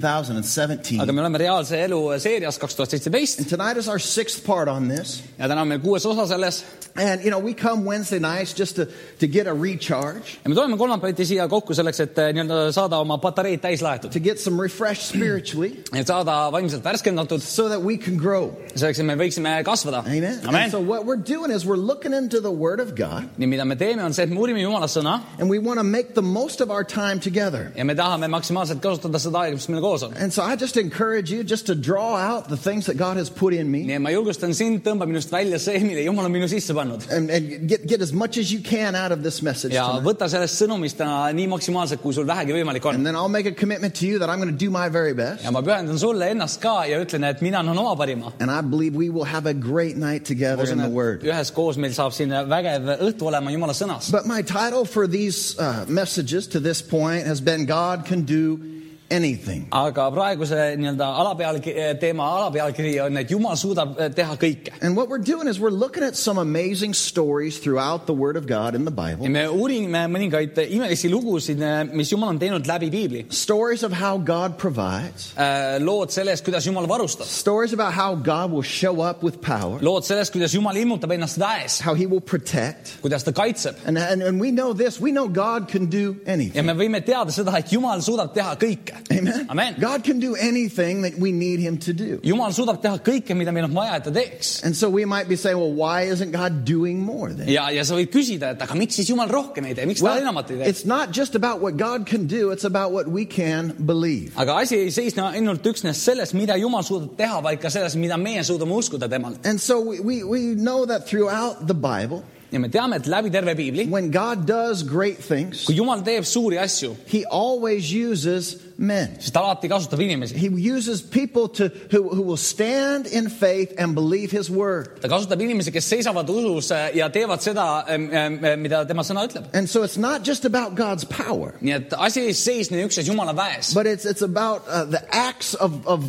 2017. aga me oleme reaalse elu seerias kaks tuhat seitseteist And tonight is our sixth part on this. ja täna on meil kuues osa selles And, you know, we come Wednesday nights just to, to get a recharge, ja me tuleme kolmapäeviti siia kokku selleks, et eh, nii-öelda saada oma patareid täis laetud, to get some refreshed spiritually, et saada vaimselt värskendatud, so that we can grow. selleks, et me võiksime kasvada. Amen. And amen. so what we're doing is we're looking into the Word of God, nii, mida me teeme, on see, et me uurime Jumala sõna and we want to make the most of our time together. ja me tahame maksimaalselt kasutada seda aega, mis meil koos And so I just encourage you just to draw out the things that God has put in me nii ma julgustan sind, tõmba minust välja see, mille Jumal on minu sisse pannud. and, and get, get as much as you can out of this message ja tonight. võta sellest sõnumist täna nii maksimaalselt, kui sul vähegi võimalik on. And then I'll make a commitment to you that I'm going to do my very best. ja ma pühendan sulle ennast ka ja ütlen, et mina annan oma parima. And I believe we will have a great night together in the Word. üheskoos meil saab siin vägev õhtu olema Jumala sõnas. But my title for these uh, messages to this point has been God Can Do Anything. aga praeguse nii-öelda alapealkiri, teema alapealkiri on, et Jumal suudab eh, teha kõike. And what we're doing is we're looking at some amazing stories throughout the Word of God in the Bible. ja me uurime mõningaid imelisi lugusid, eh, mis Jumal on teinud läbi piibli. Stories of how God provides, lood sellest, kuidas Jumal varustab. stories about how God will show up with power, lood sellest, kuidas Jumal ilmutab ennast väes, how He will protect. kuidas ta kaitseb. And, and, and we know this we know God can do ja anything. me võime teada seda, et Jumal suudab teha kõike. Amen. Amen. God can do anything that we need Him to do. Jumal suudab teha kõike, mida meil on vaja, et ta teeks. And so we might be saying, well, why isn't God doing more then? ja, ja sa võid küsida, et aga miks siis Jumal rohkem ei tee, miks ta enamat ei tee? it's not just about what God can do, it's about what we can believe. aga asi ei seisne ainult üksnes selles, mida Jumal suudab teha, vaid ka selles, mida meie suudame uskuda temalt. And so we, we, we know that throughout the Bible, ja me teame, et läbi terve piibli, when God does great things, kui Jumal teeb suuri asju, He always uses men. siis ta alati kasutab inimesi. He uses people to, who, who will stand in faith and believe His word. ta kasutab inimesi, kes seisavad usus äh, ja teevad seda, mida tema sõna ütleb. And so it's not just about God's power, nii et asi ei seisne üksnes Jumala väes, but it's, it's about uh, the acts of, of,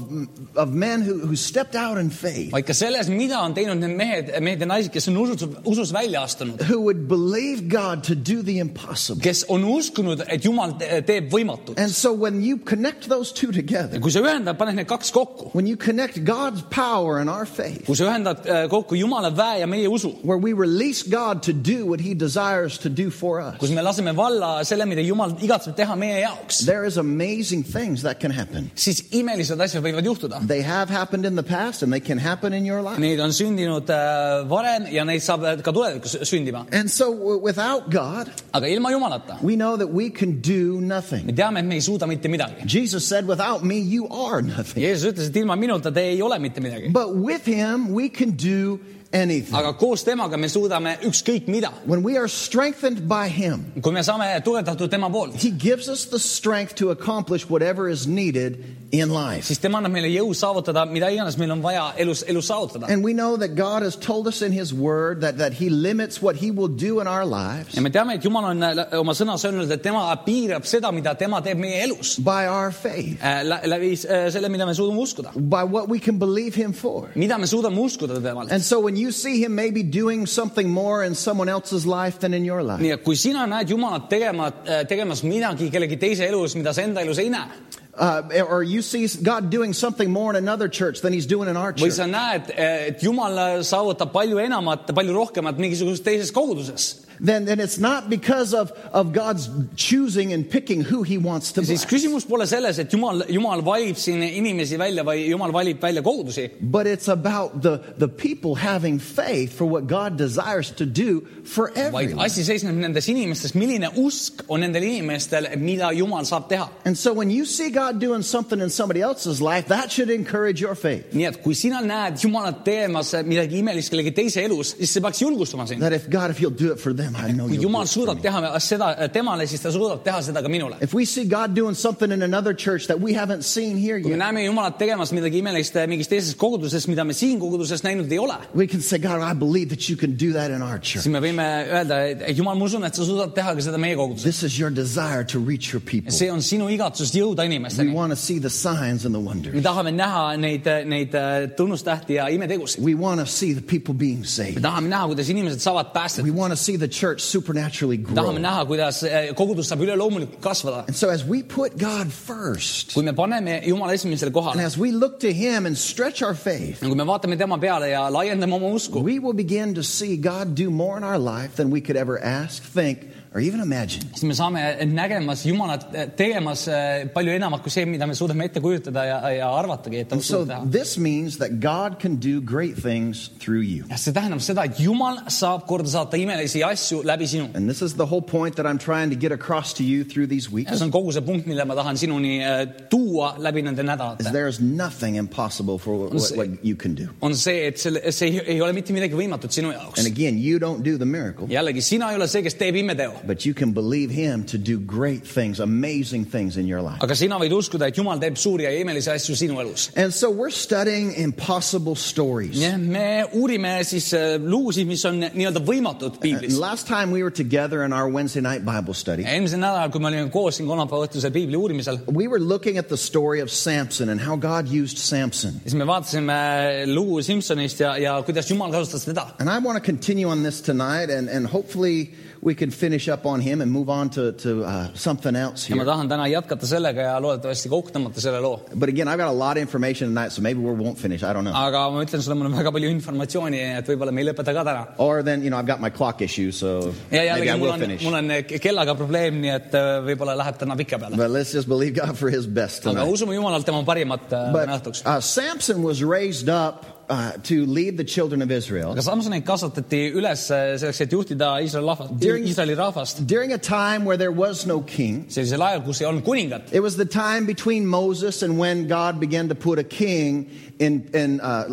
of men who, who stepped out in faith, vaid ka selles, mida on teinud need mehed, mehed ja naised, kes on usus, usus välja astunud, who would believe God to do the impossible. kes on uskunud, et Jumal te- teeb võimatut. And so when you connect those two ja together, kui sa ühendad, paned need kaks kokku, when you connect God's power and our faith, kui sa ühendad äh, kokku Jumala väe ja meie usu, where we release God to do what He desires to do for us, kus me laseme valla selle, mida Jumal igatseb teha meie jaoks, there is amazing things that can happen. siis imelised asjad võivad juhtuda. They have happened in the past and they can happen in your life. Neid on sündinud äh, varem ja neid saab äh, ka tulevikus sündima. And so w- without God, aga ilma Jumalata we know that we can do me nothing. teame, et me ei suuda mitte midagi. Jesus said, without me, you are nothing. Jeesus ütles, et ilma minuta te ei ole mitte midagi. But with Him, we can do anything. aga koos temaga me suudame ükskõik mida. When we are strengthened by Him, kui me saame tugevdatud tema poolt, He gives us the strength to accomplish whatever is needed in life. siis tema annab meile jõu saavutada, mida iganes meil on vaja elus, elus saavutada. And we know that God has told us in His Word that, that He limits what He will do in our lives ja me teame, et Jumal on äh, oma sõnas öelnud, et tema piirab seda, mida tema teeb meie elus. by our faith, Äh, läbi äh, selle, mida me suudame uskuda. by what we can believe Him for. mida me suudame uskuda. And so when you see Him maybe doing something more in someone else's life than in your life, nii et kui sina näed Jumalat tegema, tegemas midagi kellegi teise elus, mida sa enda elus ei näe, uh, or you see God doing something more in another church than He's doing in our või church, sa näed, et Jumal saavutab palju enamat, palju rohkemat mingisuguses teises koguduses, then, then it's not because of, of God's choosing and picking who He wants to siis bless, küsimus pole selles, et Jumal, Jumal valib siin inimesi välja või Jumal valib välja kogudusi, but it's about the, the people having faith for what God desires to do for vaid everyone. asi seisneb nendes inimestes, milline usk on nendel inimestel, mida Jumal saab teha. And so when you see God doing something in somebody else's life, that should encourage your faith. nii et kui sina näed Jumalat teemas midagi imelist kellegi teise elus, siis see peaks julgustama sind. That if God, if He'll do it for them, I know kui You'll do Jumal it for suudab me. teha seda temale, siis ta suudab teha seda ka minule. If we see God doing something in another church that we haven't seen here kui me yet, näeme Jumalat tegemas midagi imelist mingis teises koguduses, mida me siin koguduses näinud ei ole, we can say, God, I believe that you can do that in our church. siis me võime öelda, et et Jumal, ma usun, et sa suudad teha ka seda meie koguduses. This is your desire to reach your people. see on sinu igatsus jõuda We inimesteni. want to see the signs and the me wonders. tahame näha neid, neid äh, tunnustähti ja imetegusid. We want to see the people being me saved. tahame näha, kuidas inimesed saavad We päästetud. want to see the church supernaturally grow. kuidas eh, kogudus saab üleloomulikult kasvada. And so as we put God first, kui me paneme Jumala esimesele and, as we look to Him and stretch our faith, kui me vaatame tema peale ja laiendame oma usku, we will begin to see God do more in our life than we could ever ask, think, or even imagine. Siis me saame nägemas Jumalat eh, tegemas eh, palju enamat kui see, mida me suudame ette kujutada ja, ja arvatagi, et ta And so suudab teha. this means that God can do great things through you. ja see tähendab seda, et Jumal saab korda saata imelisi asju läbi sinu. And this is the whole point that I'm trying to get across to you through these ja weeks. see on kogu see punkt, mille ma tahan sinuni eh, tuua läbi nende Is nädalate. there is nothing impossible for what, what, what you can do. on see, et selle, see ei, ei ole mitte midagi võimatut sinu jaoks And. again, you don't do the miracle, jällegi, sina ei ole see, kes teeb imeteo, but you can believe Him to do great things, amazing things in your life. aga sina võid uskuda, et Jumal teeb suuri ja imelisi asju sinu elus. And so we're studying impossible stories. jah, me uurime siis äh, lugusid, mis on nii-öelda võimatud And piiblis. last time we were together in our Wednesday night Bible study, eelmisel nädalal, kui me olime koos siin kolmapäeva õhtusel piibli uurimisel, we were looking at the story of Samson and how God used Samson. siis me vaatasime äh, lugu Simsonist ja, ja kuidas Jumal kasutas teda. And I want to continue on this tonight, and, and hopefully we can finish up on him and move on to, to uh, something else ja ma here. tahan täna jätkata sellega ja loodetavasti kokku tõmmata selle loo. But again, I've got a lot of information tonight, so maybe we won't finish. I don't know. aga ma ütlen sulle, mul on väga palju informatsiooni, et võib-olla me ei lõpeta ka täna. Or then, you know, I've got my clock issue, so ja maybe I will on, finish. mul on kellaga probleem, nii et võib-olla läheb täna pika peale. But let's just believe God for his best aga tonight. usume Jumalalt tema parimat äh, But täna õhtuks. uh, Samson was raised up uh, to lead the children of Israel aga Samsonit kasvatati üles äh, selleks, et juhtida Iisraeli rahvast, During- Iisraeli rahvast during a time where there was no king. sellisel ajal, kus ei olnud kuningat. It was the time between Moses and when God began to put a king in, in uh,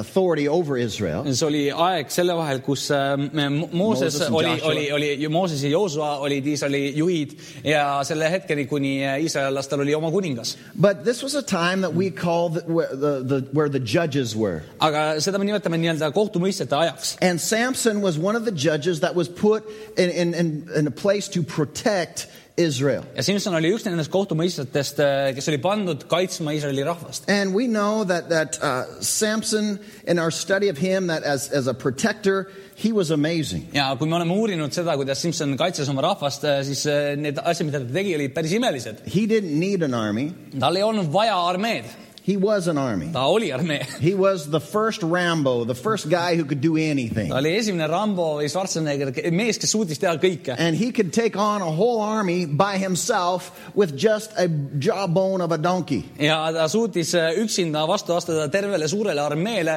authority over Israel. see oli aeg selle vahel, kus Mooses Moses and oli, Joshua. oli, oli, Mooses ja Joosua olid Iisraeli juhid ja selle hetkeni, kuni iisraellastel oli oma kuningas. But this was a time that we call the, where, the, the, where the judges were. Aga seda me nimetame nii-öelda kohtumõistjate ajaks. And Samson was one of the judges that was put in, in, in, in a place to protect Israel. ja Simson oli üks nendest kohtumõistjatest, kes oli pandud kaitsma Iisraeli rahvast. And we know that, that uh, Samson, in our study of him, that as, as a protector, he was amazing. ja kui me oleme uurinud seda, kuidas Simson kaitses oma rahvast, siis äh, need asjad, mida ta tegi, olid päris imelised. He didn't need an army, tal ei olnud vaja armeed, he was an army. ta oli armee. He was the first Rambo, the first guy who could do anything. ta oli esimene Rambo või Schwarzenegger, mees, kes suutis teha kõike. And he could take on a whole army by himself with just a jawbone of a donkey. ja ta suutis äh, üksinda vastu astuda tervele suurele armeele,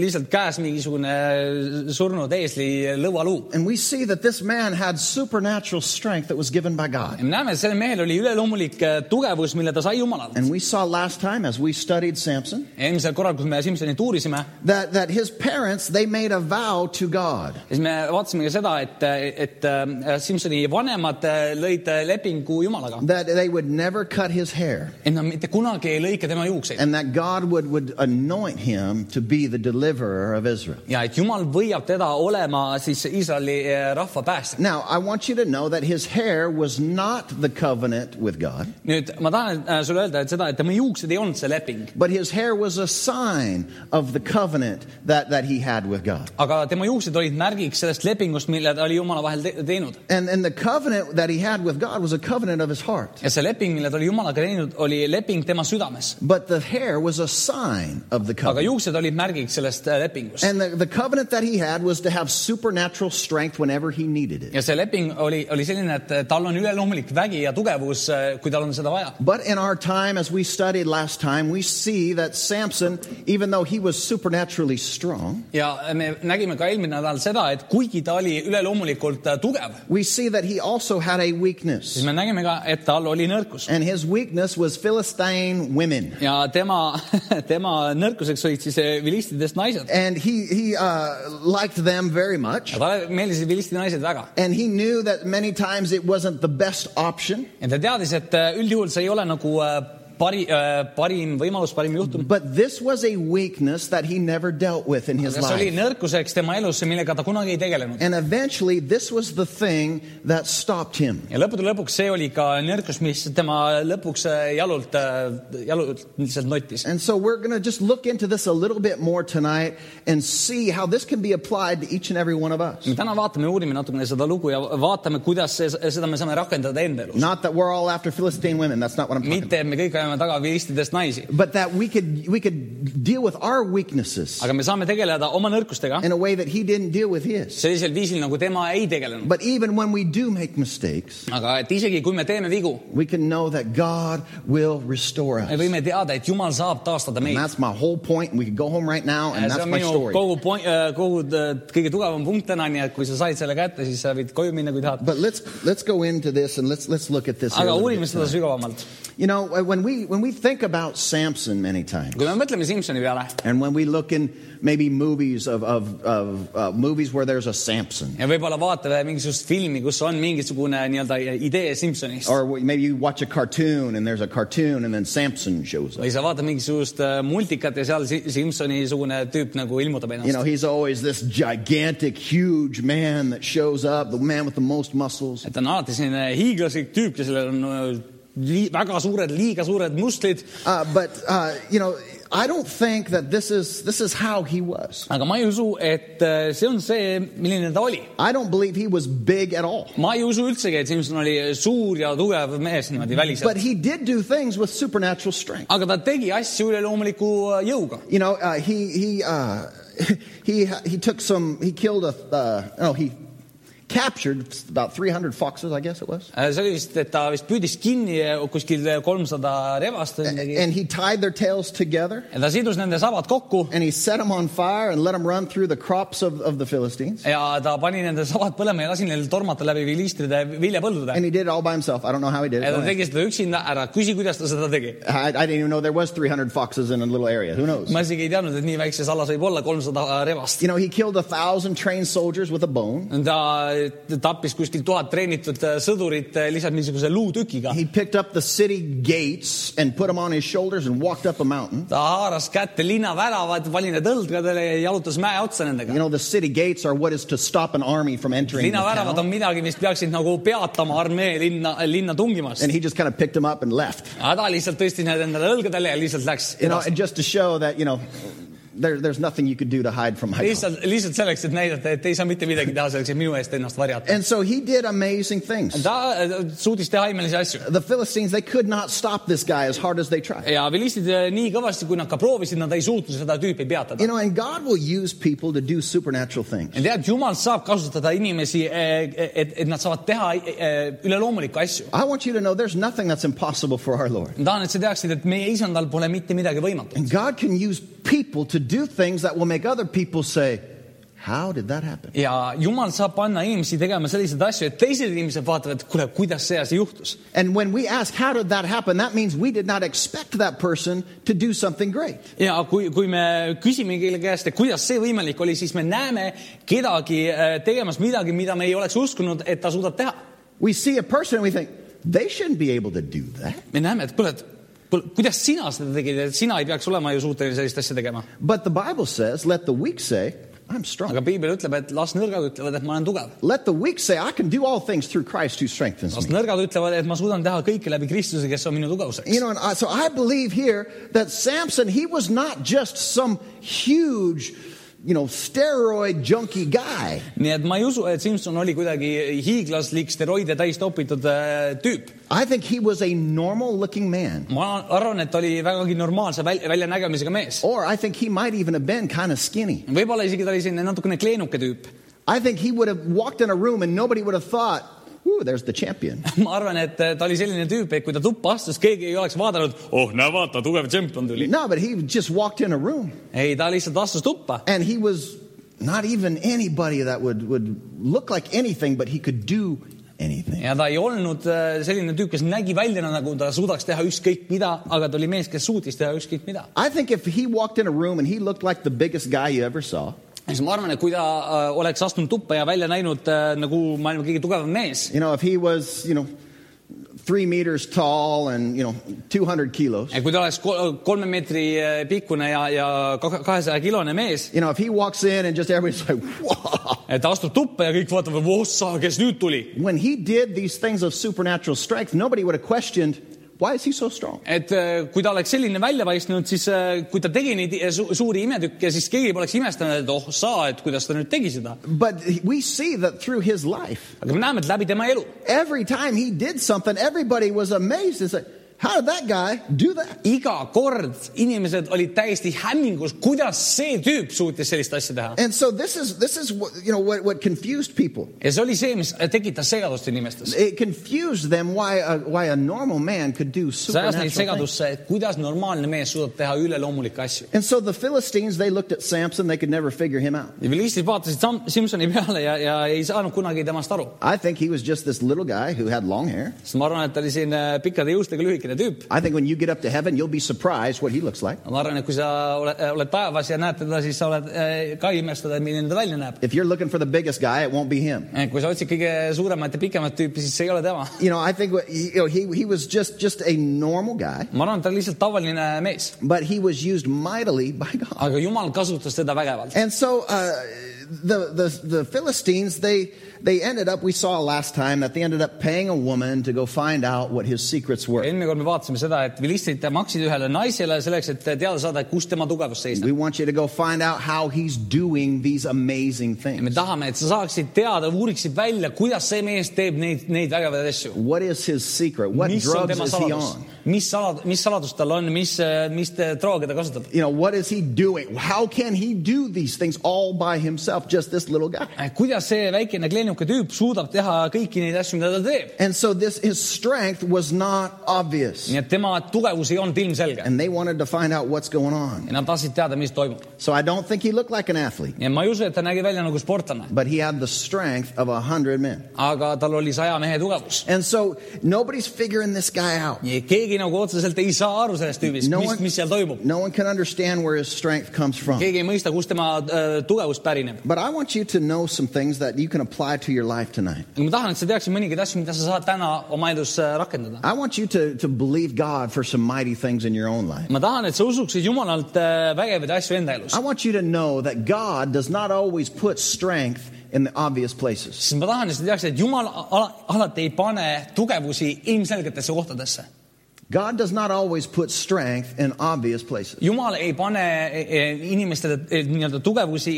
lihtsalt käes mingisugune äh, surnud eesli lõualuu. And we see that this man had supernatural strength that was given by God. ja me näeme, et sellel mehel oli üleloomulik äh, tugevus, mille ta sai Jumalalt. And we saw last time as we studied Samson eelmisel korral, kui me Simsonit uurisime, that, that his parents, they made a vow to God. siis me vaatasime ka seda, et, et äh, Simsoni vanemad äh, lõid äh, lepingu Jumalaga, that they would never cut his hair et nad mitte kunagi ei lõika tema juukseid and that God would, would anoint him to be the deliverer of Israel. ja et Jumal võiab teda olema siis Iisraeli äh, rahva päästja. Now, I want you to know that his hair was not the covenant with God, nüüd ma tahan äh, sulle öelda, et seda, et tema juuksed ei olnud but his hair was a sign of the covenant that, that he had with God. aga tema juuksed olid märgiks sellest lepingust, mille ta oli Jumala vahel te teinud. And, and the covenant that he had with God was a covenant of his heart. ja see leping, mille ta oli Jumalaga teinud, oli leping tema südames. But the hair was a sign of the aga covenant. juuksed olid märgiks sellest äh, lepingust. And the, the covenant that he had was to have supernatural strength whenever he needed it. ja see leping oli, oli selline, et äh, tal on üleloomulik vägi ja tugevus äh,, kui tal on seda vaja. But in our time, as we studied last time, we see that Samson, even though he was supernaturally strong, ja me nägime ka eelmine nädal seda, et kuigi ta oli üleloomulikult äh, tugev, we see that he also had a weakness. siis me nägime ka, et tal oli nõrkus And his weakness was Philistine women. ja tema, tema nõrkuseks olid siis äh, vilistidest naised. And he, he uh, liked them very much. ja talle meeldisid vilisti naised väga And he knew that many times it wasn't the best option. ja ta teadis, et äh, üldjuhul see ei ole nagu äh, pari, parim võimalus, parim juhtum. But this was a weakness that he never dealt with in his aga see oli life. nõrkuseks tema elus, millega ta kunagi ei tegelenud. And eventually, this was the thing that stopped him. ja lõppude lõpuks see oli ka nõrkus, mis tema lõpuks äh, jalult äh,, jalult lihtsalt nottis. And so we're going to just look into this a little bit more tonight and see how this can be applied to each and every one of us. me täna vaatame uurime natukene seda lugu ja vaatame, kuidas see, seda me saame rakendada enda elus. Not that we're all after Philistine women. That's not what I'm talking mitte, me kõik ajame taga vilistidest naisi, But that we could we could deal with our weaknesses aga me saame tegeleda oma nõrkustega in a way that he didn't deal with his. sellisel viisil, nagu tema ei tegelenud. But even when we do make mistakes, aga et isegi kui me teeme vigu, we can know that God will restore me us. võime teada, et Jumal saab taastada And meid. that's my whole point. And we could go home right now, and see that's on my minu story. kogu, kogu äh, kõige tugevam punkt täna, nii et kui sa said selle kätte, siis sa võid koju minna, kui tahad. But let's let's go into this and let's let's look at this. here a aga little uurime bit seda tonight. sügavamalt. You know, when we when we think about Samson many times, kui me mõtleme Simsoni peale and when we look in maybe movies of of, of uh, movies where there's a Samson, ja võib-olla vaatame mingisugust filmi, kus on mingisugune nii-öelda idee Simsonist or maybe you watch a cartoon and there's a cartoon and then Samson shows up. või sa vaatad mingisugust äh, multikat ja seal Si- Simsoni-sugune tüüp nagu ilmutab You know, ennast. he's always this gigantic, huge man that shows up, the man with the most muscles. et ta on alati selline hiiglaslik tüüp, kellel on äh, lii, väga suured, liiga suured musklid, Uh, but uh, you know, I don't think that this is this is how he was. aga ma ei usu, et äh, see on see, milline ta oli. I don't believe he was big at all. ma ei usu üldsegi, et Simson oli suur ja tugev mees niimoodi But, he did do things with supernatural strength. aga ta tegi asju üleloomuliku äh, jõuga. You know, uh, he he uh, he he took some. He killed a. Uh, no, he captured about 300 foxes, I guess it was. Äh, see oli vist, et ta vist püüdis kinni kuskil kolmsada rebast või midagi And he tied their tails together ja ta sidus nende sabad kokku and he set them on fire and let them run through the crops of, of the Philistines. ja ta pani nende sabad põlema ja lasi neil tormata läbi filistride viljapõldude And he did it all by himself. I don't know how he did it. ja ta Go ahead. tegi seda üksinda, ära küsi, kuidas ta seda tegi. I, I didn't even know there was 300 foxes in a little area. Who knows? ma isegi ei teadnud, et nii väikses alas võib olla kolmsada rebast. You know, he killed a thousand trained soldiers with a bone. ta tappis kuskil tuhat treenitud äh, sõdurit äh, lihtsalt niisuguse luutükiga. He picked up the city gates and put them on his shoulders and walked up a mountain. ta haaras kätte linnaväravad, pani need õlgadele ja jalutas mäe otsa You nendega. know, the city gates are what is to stop an army from entering the linnaväravad on town. midagi, mis peaksid nagu peatama armee linna, linna tungimast And. he just kind of picked them up and left. aga ta lihtsalt tõstis need endale õlgadele ja lihtsalt läks You know, edasi and just to show that, you know, there, there's nothing you could do to hide from my God. lihtsalt, lihtsalt selleks, et näidata, et ei saa mitte midagi teha selleks, et minu eest ennast varjata. And so he did amazing things. ta äh, suutis teha imelisi asju The Philistines, they could not stop this guy as hard as they tried. ja vilistid äh, nii kõvasti, kui nad ka proovisid, nad ei suutnud seda tüüpi peatada You. know, and God will use people to do supernatural things. ja tead, Jumal saab kasutada inimesi, et, et nad saavad teha eh, üleloomulikke asju. I want you to know there's nothing that's impossible for our Lord. ma tahan, et sa teaksid, et meie isandal pole mitte midagi võimatut. And God can use people to do things that will make other people say, How did that happen? ja Jumal saab panna inimesi tegema selliseid asju, et teised inimesed vaatavad, et kuule, kuidas see asi juhtus. And when we ask, How did that happen? that means we did not expect that person to do something great. ja kui, kui me küsime kelle käest, et kuidas see võimalik oli, siis me näeme kedagi eh, tegemas midagi, mida me ei oleks uskunud, et ta suudab teha. We see a person and we think, They shouldn't be able to do that. me näeme, et kuule, et kuidas sina seda tegid, et sina ei peaks olema ju suuteline sellist asja tegema. But the Bible says, Let the weak say, I'm strong. aga piibel ütleb, et las nõrgad ütlevad, et ma olen tugev. Let the weak say, I can do all things through Christ who strengthens las me. nõrgad ütlevad, et ma suudan teha kõike läbi Kristuse, kes on minu tugevuseks You know, and I, so I believe here that Samson, he was not just some huge, you know, steroid junkie guy. nii et ma ei usu, et Simson oli kuidagi hiiglaslik steroide täis topitud äh, tüüp. I think he was a normal looking man. ma arvan, et ta oli vägagi normaalse väl- väljanägemisega mees. Or I think he might even have been kind of skinny. võib-olla isegi ta oli selline natukene kleenuke tüüp. I think he would have walked in a room and nobody would have thought, ooh, there's the champion. ma arvan, et äh, ta oli selline tüüp, et kui ta tuppa astus, keegi ei oleks vaadanud, oh näe, vaata, tugev tšempion tuli. No, but he just walked in a room ei, ta lihtsalt astus tuppa and he was not even anybody that would, would look like anything, but he could do anything. ja ta ei olnud äh, selline tüüp, kes nägi välja nagu ta suudaks teha ükskõik mida, aga ta oli mees, kes suutis teha ükskõik mida. I think if he walked in a room and he looked like the biggest guy you ever saw, siis ma arvan, et kui ta äh, oleks astunud tuppa ja välja näinud äh, nagu maailma kõige tugevam mees, you know, if he was, you know, three meters tall and, you know, 200 kilos, kui ta oleks kol- kolme meetri äh, pikkune ja, ja kahesaja kilone mees, you know, if he walks in and just everybody's like, whoa. et ta astub tuppa ja kõik vaatavad, vossa, kes nüüd tuli. When he did these things of supernatural strength, nobody would have questioned, why is he so strong? et äh, kui ta oleks selline välja paistnud, siis äh, kui ta tegi neid äh, su suuri imetükke, siis keegi poleks imestanud, et oh sa, et kuidas ta nüüd tegi seda. But we see that through his life, aga me näeme, et läbi tema elu, every time he did something, everybody was amazed and said, how did that guy do that? iga kord inimesed olid täiesti hämmingus, kuidas see tüüp suutis sellist asja teha. And so this is, this is what, you know, what, what confused people. ja see oli see, mis tekitas segadust inimestes. It confused them why a, why a normal man could do see ajas neid supernatural things. segadusse, et kuidas normaalne mees suudab teha üleloomulikke asju. And so the Philistines, they looked at Samson, they could never figure him out. ja vilistid vaatasid Sam- Simsoni peale ja, ja ei saanud kunagi temast aru. I think he was just this little guy who had long hair. sest ma arvan, et ta oli selline pikkade juustega I think when you get up to heaven, you'll be surprised what he looks like. ma arvan, et kui sa oled eh,, oled taevas ja näed teda, siis sa oled äh, ka imestada, milline ta välja näeb. If you're looking for the biggest guy, it won't be him. Eh, kui sa otsid kõige suuremat ja pikemat tüüpi, siis see ei ole tema. You know, I think you know, he, he was just, just a normal guy, ma arvan, ta on lihtsalt tavaline mees, but he was used mightily by God. aga jumal kasutas teda vägevalt. And so uh, the, the, the Philistines, they, they ended up, we saw last time that they ended up paying a woman to go find out what his secrets were. eelmine kord me vaatasime seda, et vilistrid maksid ühele naisele selleks, et teada saada, kus tema tugevus seisneb. We want you to go find out how he's doing these amazing ja me things. tahame, et sa saaksid teada, uuriksid välja, kuidas see mees teeb neid, neid vägevaid asju. What is his secret? What mis on drugs tema is he saladus on?, mis salad, mis saladus tal on, mis, mis droge ta kasutab? You know, what is he doing? How can he do these things all by himself, just this little guy? kuidas see väikene kleenuke tüüp suudab teha kõiki neid asju, mida ta teeb? And so this his strength was not obvious. nii et tema tugevus ei olnud ilmselge And they wanted to find out what's going on. ja nad tahtsid teada, mis toimub. So I don't think he looked like an athlete, ja ma ei usu, et ta nägi välja nagu sportlane, but he had the strength of a hundred men. aga tal oli saja mehe tugevus. And so nobody's figuring this guy out. ja keegi nagu otseselt ei saa aru sellest tüübist No mis one-, mis seal toimub. No one can understand where his strength comes from. keegi ei mõista, kust tema äh, tugevus pärineb. But I want you to know some things that you can apply to your life tonight. aga ma tahan, et sa teaksid mõningaid asju, mida sa saad täna oma elus äh, rakendada. I want you to, to believe God for some mighty things in your own life. ma tahan, et sa usuksid Jumalalt äh, vägevaid asju enda elus I. want you to know that God does not always put strength in the obvious places. sest ma tahan, et sa teaksid, et Jumal ala, alati ei pane tugevusi ilmselgetesse kohtadesse. God does not always put strength in obvious places. Ei pane inimestele nii-öelda tugevusi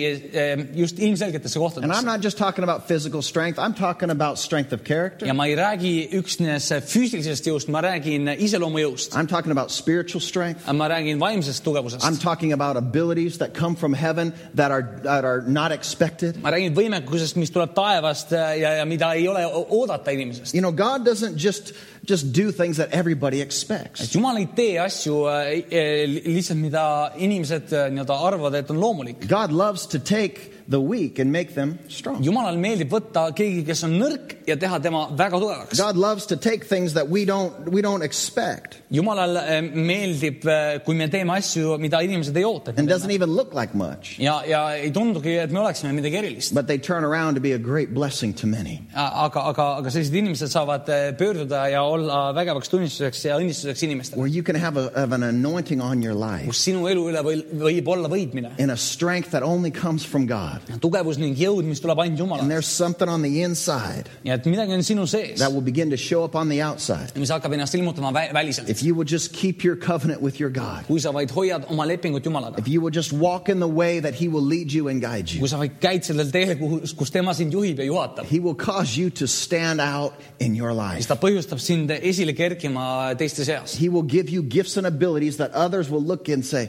just ilmselgetesse And I'm. not just talking about physical strength, I'm talking about strength of character. ja ma ei räägi üksnes füüsilisest jõust, ma räägin iseloomujõust. I'm talking about spiritual strength. ma räägin vaimsest tugevusest I'm. talking about abilities that come from heaven that are, that are not expected. ma räägin võimekusest, mis tuleb taevast ja, ja mida ei ole oodata inimesest. You know, God doesn't just, just do things that everybody expects. Jumal ei tee asju eh, eh, lihtsalt, mida inimesed eh, nii-öelda arvavad, et on loomulik. God loves to take the weak and make them strong. Jumalal meeldib võtta keegi, kes on nõrk ja teha tema väga tugevaks. God loves to take things that we don't, we don't expect Jumalal eh, meeldib, kui me teeme asju, mida inimesed ei oota. and doesn't even look like much, ja, ja ei tundugi, et me oleksime midagi erilist. but they turn around to be a great blessing to many. aga, aga, aga sellised inimesed saavad eh, pöörduda ja olla vägevaks tunnistuseks ja õnnistuseks inimestele, Where you can have, a, have an anointing on your life kus sinu elu üle või, võib olla võitmine, and a strength that only comes from God. Tugevus ning jõud, mis tuleb ainult And. there's something on the inside ja et midagi on sinu sees that will begin to show up on the outside. mis hakkab ennast ilmutama vä väliselt. If you will just keep your covenant with your God, kui sa vaid hoiad oma lepingut Jumalaga if you will just walk in the way that He will lead you and guide you, kui sa vaid käid sellel teel, kus, tema sind juhib ja juhatab, He will cause you to stand out in your siis life. ta põhjustab sind esile kerkima teiste seas. He will give you gifts and abilities that others will look and say,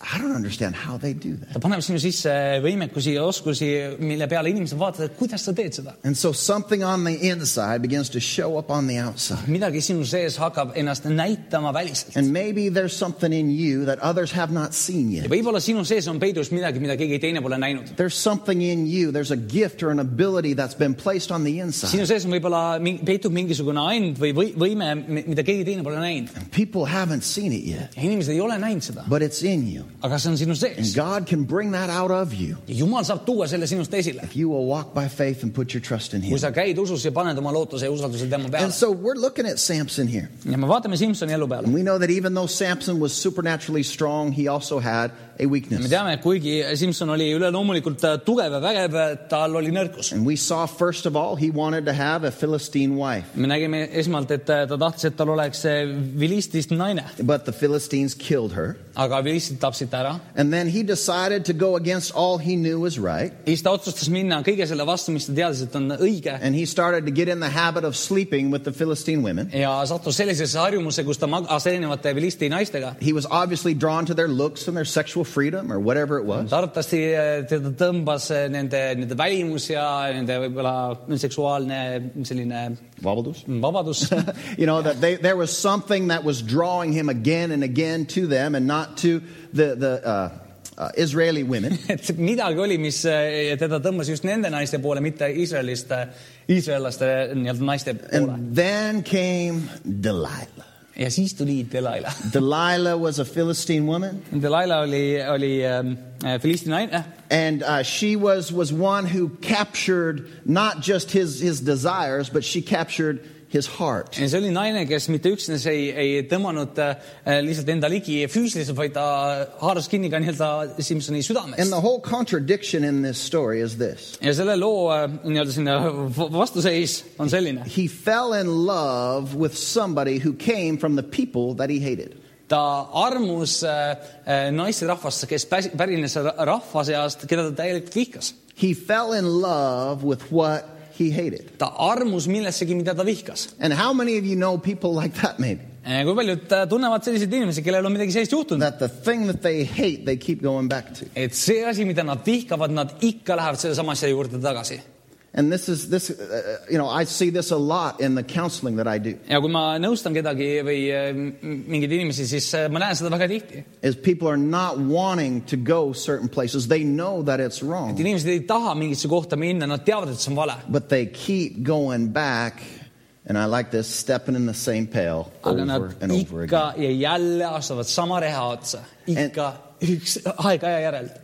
I don't understand how they do that. ta paneb sinu sisse võimekusi ja oskusi, mille peale inimesed vaatavad, kuidas sa teed seda. And so something on the inside begins to show up on the outside. midagi sinu sees hakkab ennast näitama väliselt. And maybe there's something in you that others have not seen ja yet. võib-olla sinu sees on peidus midagi, mida keegi teine pole näinud. There's something in you, there's a gift or an ability that's been placed on the inside. sinu sees on võib-olla, peitub mingisugune and või või võime, mida keegi teine pole näinud. People haven't seen it yet, inimesed ei ole näinud seda, but it's in you. Aga see on sinu And. God can bring that out of you jumal saab tuua selle sinust esile, if you will walk by faith and put your trust in kui Him. sa käid usus ja paned oma lootuse ja usalduse tema And peale. so we're looking at Samson here. ja me vaatame Simsoni elu peale And we know that even though Samson was supernaturally strong, he also had a me weakness. teame, et kuigi Simson oli üleloomulikult äh, tugev ja vägev, tal oli nõrkus. And we saw, first of all, he wanted to have a Philistine wife. me nägime esmalt, et äh, ta tahtis, et tal oleks äh, vilistist naine, But the Philistines killed her. aga vilistid tapsid ta ära. And then he decided to go against all he knew was right. ja siis ta otsustas minna kõige selle vastu, mis ta teadis, et on õige And he started to get in the habit of sleeping with the Philistine women. ja sattus sellisesse harjumusse, kus ta magas erinevate vilisti naistega. He was obviously drawn to their looks and their sexual freedom or whatever it was. arvatavasti äh, teda tõmbas nende, nende välimus ja nende võib-olla seksuaalne selline Vabaldus. vabadus. you know, that they, there was something that was drawing him again and again to them and not to the, the uh, uh, Israeli women. et midagi oli, mis teda tõmbas just nende naiste poole, mitte Iisraelist, iisraellaste nii-öelda eh, naiste poole. And then came Delilah. Ja siis tuli Delilah. Delilah was a Philistine woman, Delilah oli, oli ähm, filisti naine and uh, she was, was one who captured not just his, his desires, but she captured his heart. ja see oli naine, kes mitte üksnes ei, ei tõmmanud äh, äh, lihtsalt enda ligi füüsiliselt, vaid ta haaras kinni ka nii-öelda Simsoni And. the whole contradiction in this story is this ja selle loo äh, nii-öelda sinna vastuseis on selline. he fell in love with somebody who came from the people that he hated. ta armus äh, äh, naisterahvast, kes pärines rahva seast, keda ta täielikult vihkas. He fell in love with what he hated. ta armus millessegi, mida ta vihkas. And how many of you know people like that, maybe? kui paljud äh, tunnevad selliseid inimesi, kellel on midagi sellist juhtunud, That the thing that they hate, they keep going back to. et see asi, mida nad vihkavad, nad ikka lähevad sellesama asja juurde tagasi. And this is this, uh, Ja, kui ma nõustan kedagi või lot inimesi, siis ma näen seda väga tihti. et inimesed ei taha mingisse kohta minna, nad teavad, et see on vale. But they keep going back And I like this stepping in the same pail over and over again. And,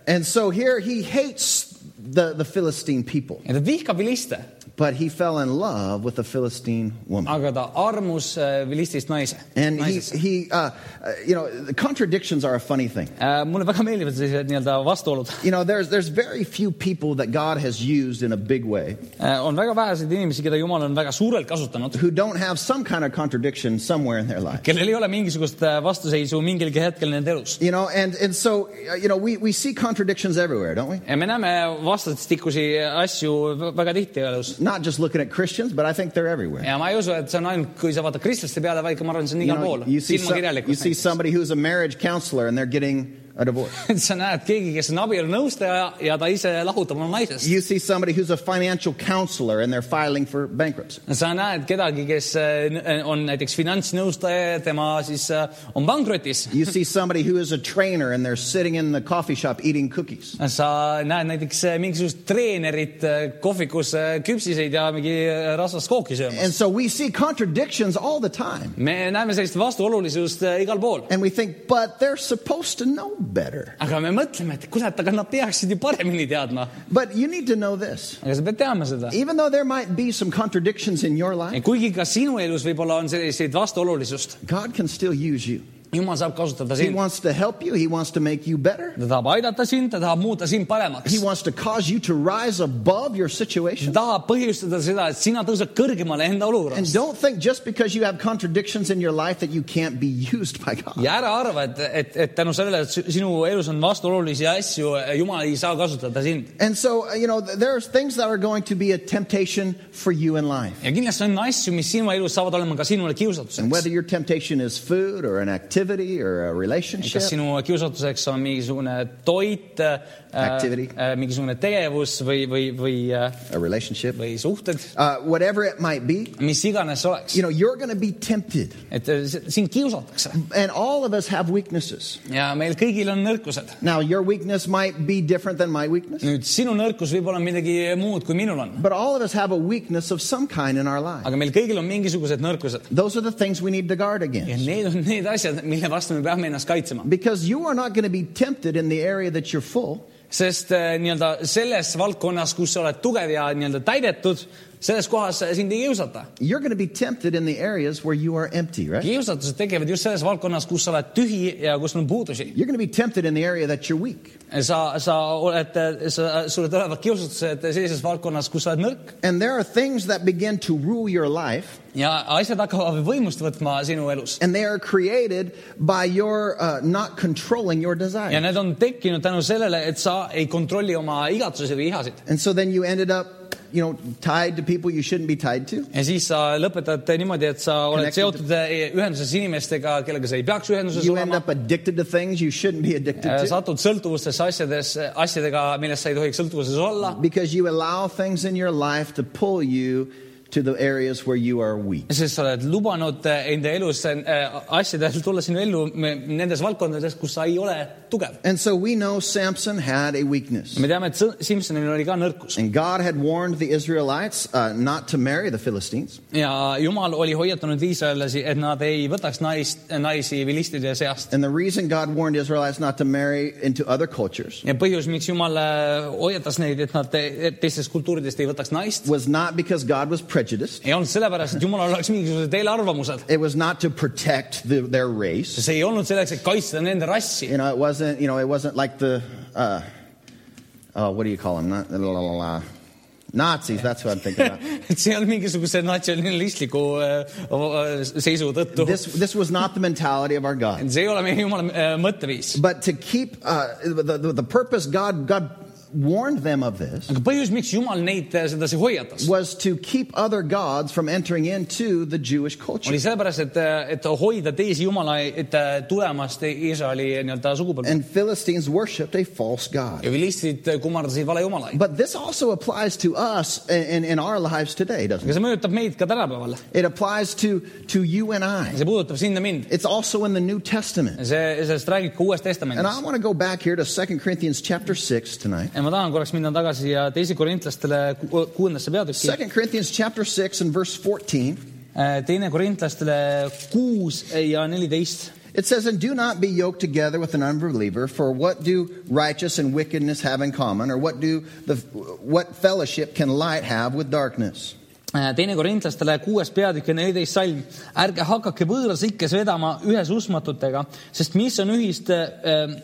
and so here he hates the, the Philistine people, ja ta vihkab viliste, but he fell in love with a Philistine woman. aga ta armus äh, vilistist naise. And he, he uh, uh, you know, the contradictions are a funny thing. Äh, mulle väga meeldivad sellised nii-öelda vastuolud. You know, there's, there's very few people that God has used in a big way on väga väheseid inimesi, keda Jumal on väga suurelt kasutanud, who don't have some kind of contradiction somewhere in their life. kellel ei ole mingisugust äh, vastuseisu mingilgi hetkel nende elus. You know, and, and so, uh, you know, we, we see contradictions everywhere, don't we? ja me näeme vastastikusi asju väga tihti elus. Not just looking at Christians, but I think they're everywhere. ja ma ei usu, et see on ainult, kui sa vaatad kristlaste peale, vaid ka ma arvan, see on You, igal know, pool. you, see some- you see somebody who's a marriage counselor and they're getting a divorce. sa näed keegi, kes on abielunõustaja ja ta ise lahutab oma naisest. You see somebody who's a financial counselor and they're filing for bankruptcy. sa näed kedagi, kes äh, on näiteks finantsnõustaja ja tema siis äh, on pankrotis. You see somebody who is a trainer and they're sitting in the coffee shop eating cookies. sa näed näiteks äh, mingisugust treenerit äh, kohvikus äh, küpsiseid ja mingi äh, rasvast kooki söömas. And so we see contradictions all the time. me näeme sellist vastuolulisust äh, igal pool. And we think, but they're supposed to know better. aga me mõtleme, et kurat, aga nad peaksid ju paremini teadma. But you need to know this. aga sa pead teadma seda. Even though there might be some contradictions in your life, kuigi ka sinu elus võib-olla on selliseid vastuolulisust, God can still use you. Jumal saab kasutada He sind. wants to help you. He wants to make you better. ta tahab aidata sind, ta tahab muuta sind paremaks He. wants to cause you to rise above your ta situation. tahab põhjustada seda, et sina tõused kõrgemale enda And olukorrast. don't think just because you have contradictions in your life that you can't be used by God. ja ära arva, et, et, et tänu sellele, et su- sinu elus on vastuolulisi asju, jumal ei saa kasutada sind. And so, uh, you know, th- there's things that are going to be a temptation for you in life. ja kindlasti on asju, mis sinu elus saavad olema ka sinule And kiusatuseks whether your temptation is food or an activity or a relationship, kas sinu kiusatuseks on mingisugune toit, Activity. mingisugune tegevus või, või, või, a relationship, või suhted, uh, whatever it might be, mis iganes oleks you. know, you're going to be tempted. et äh, s- sind kiusatakse And all of us have weaknesses. ja meil kõigil on nõrkused. Now, your weakness might be different than my weakness, nüüd sinu nõrkus võib olla midagi muud, kui minul on, but all of us have a weakness of some kind in our life. aga meil kõigil on mingisugused nõrkused Those are the things we need to guard ja against. need on need asjad, mille vastu me peame ennast kaitsema. Because you are not going to be tempted in the area that you're full. Sest äh, nii-öelda selles valdkonnas, kus sa oled tugev ja nii-öelda täidetud, selles kohas sind ei kiusata. You're going to be tempted in the areas where you are empty, right? kiusatused tekivad just selles valdkonnas, kus sa oled tühi ja kus on puudusi. You're going to be tempted in the area that you're weak. sa, sa oled, sa, sulle tulevad kiusatused sellises valdkonnas, kus sa oled nõrk And there are things that begin to rule your life, ja asjad hakkavad võimust võtma sinu elus. and they are created by your uh, not controlling your ja desire. need on tekkinud tänu sellele, et sa ei kontrolli oma igatsusi või ihasid. And so then you ended up, you know, tied to people you shouldn't be tied to. ja siis sa lõpetad niimoodi, et sa oled Connected. seotud eh, ühenduses inimestega, kellega sa ei peaks ühenduses You end olema up addicted to things you shouldn't be addicted to satud sõltuvustesse asjades, asjadega, millest sa ei tohiks sõltuvuses olla, because you allow things in your life to pull you to the areas where you are weak. sest sa oled lubanud eh, enda elus eh, asjadel tulla sinu ellu nendes valdkondades, kus sa ei ole tugev. And so we know Samson had a weakness. me teame, et Simsonil oli ka nõrkus And God had warned the Israelites uh, not to marry the Philistines. ja Jumal oli hoiatanud iisraellasi, et nad ei võtaks naist, naisi vilistide seast. And the reason God warned Israelites not to marry into other cultures ja põhjus, miks Jumal eh, hoiatas neid, et nad teistest kultuuridest ei võtaks naist, was not because God was prejudiced. Ei olnud sellepärast, et Jumalal oleks mingisugused eelarvamused. It was not to protect the, their race. see ei olnud selleks, et kaitsta nende rassi You know, it wasn't, you know, it wasn't like the, uh, oh, what do you call them? Not, la, la, la. Nazis, that's what I'm thinking about. et see olnud mingisuguse natsionalistliku äh, seisu tõttu. this, this was not the mentality of our God. see ei ole meie jumala mõtteviis. But to keep, uh, the, the, the purpose God, God warned them of this was to keep other gods from entering into the Jewish culture. And Philistines worshipped a false god. But this also applies to us in, in our lives today, doesn't it? It applies to, to you and I. It's also in the New Testament. And I want to go back here to 2 Corinthians chapter 6 tonight. Ja ma tahan korraks minna tagasi siia teise korintlastele ku- kuuendasse peatükki. 2 Corinthians chapter 6 and verse 14. teine korintlastele kuus ja neliteist It says, And do not be yoked together with an unbeliever, for what do righteous and wickedness have in common, or what do the what fellowship can light have with darkness? teine korintlastele kuues peatükk ja neliteist salm. ärge hakake võõras ikkes vedama ühes usmatutega, sest mis on ühist äh,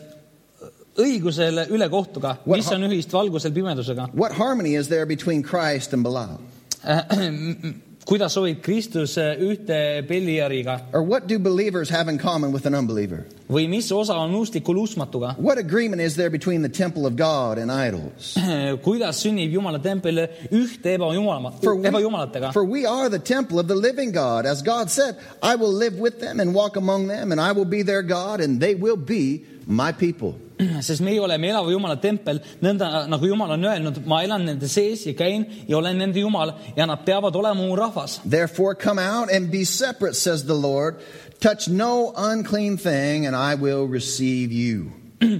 õigusel ülekohtuga, What mis on ühist valgusel pimedusega What harmony is there between Christ and Belial? äh. kuidas sobib Kristus äh, ühte Belliariga Or what do believers have in common with an unbeliever? või mis osa on usklikul usmatuga? What agreement is there between the temple of God and idols? kuidas sünnib Jumala tempel ühte ebajumala, ebajumalatega? for we are the temple of the living God. As God said, I will live with them and walk among them, and I will be their God, and they will be my people. sest meie oleme elava Jumala tempel, nõnda nagu Jumal on öelnud, ma elan nende sees ja käin ja olen nende Jumal ja nad peavad olema mu rahvas. Therefore, come out and be separate, says the Lord. Touch no unclean thing, and I will receive you.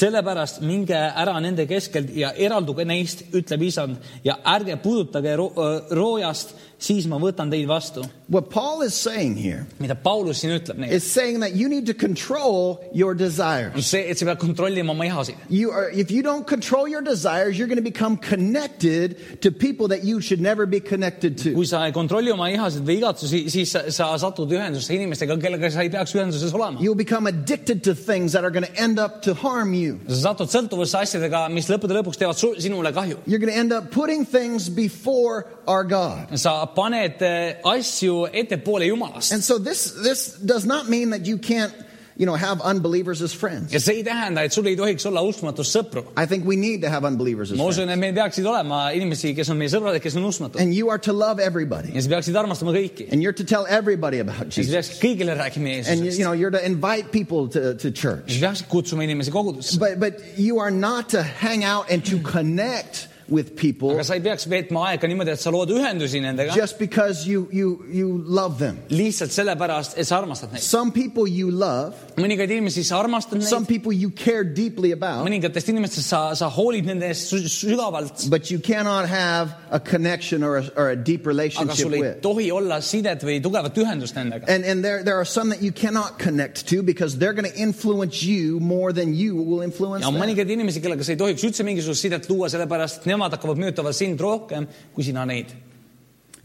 sellepärast minge ära nende keskelt ja eralduge neist, ütleb isand ja ärge puudutage ro roojast, siis ma võtan teid vastu. What Paul is saying here mida Paulus siin ütleb neile, is saying that you need to control your desires. on see, et sa pead kontrollima oma ihasid. You are, if you don't control your desires, you're going to become connected to people that you should never be connected to. kui sa ei kontrolli oma ihasid või igatsusi, siis sa, sa satud ühendusse inimestega, kellega sa ei peaks ühenduses olema. You'll become addicted to things that are going to end up to harm you. sa satud sõltuvusse asjadega, mis lõppude lõpuks teevad su, sinule kahju. You're going to end up putting things before our God. sa paned asju ettepoole Jumalast And so this, this does not mean that you can't, you know, have unbelievers as friends. ja see ei tähenda, et sul ei tohiks olla uskumatust sõpru. I think we need to have unbelievers as ma friends. usun, et meil peaksid olema inimesi, kes on meie sõbrad ja kes on uskumatud. And you are to love everybody. ja sa peaksid armastama kõiki. And you're to tell everybody about ja sa Jesus. peaksid kõigile rääkima And you know, you are to invite people to, to church. sa peaksid kutsuma inimesi kogudusse. But, but you are not to hang out and to connect with people aga sa ei peaks veetma aega niimoodi, et sa lood ühendusi nendega just because you, you, you love them. lihtsalt sellepärast, et sa armastad neid. Some people you love, mõningaid inimesi sa armastad some neid, people you care deeply about, mõningatest inimestest sa, sa hoolid nende eest sü- sügavalt, but you cannot have a connection or a, or a deep aga relationship sul ei with. tohi olla sidet või tugevat ühendust nendega. And, and there, there are some that you cannot connect to because they're going to influence you more than you will influence ja on them. mõningaid inimesi, kellega sa ei tohiks üldse mingisugust sidet luua, sellepärast et nemad hakkavad mõjutama sind rohkem kui sina neid.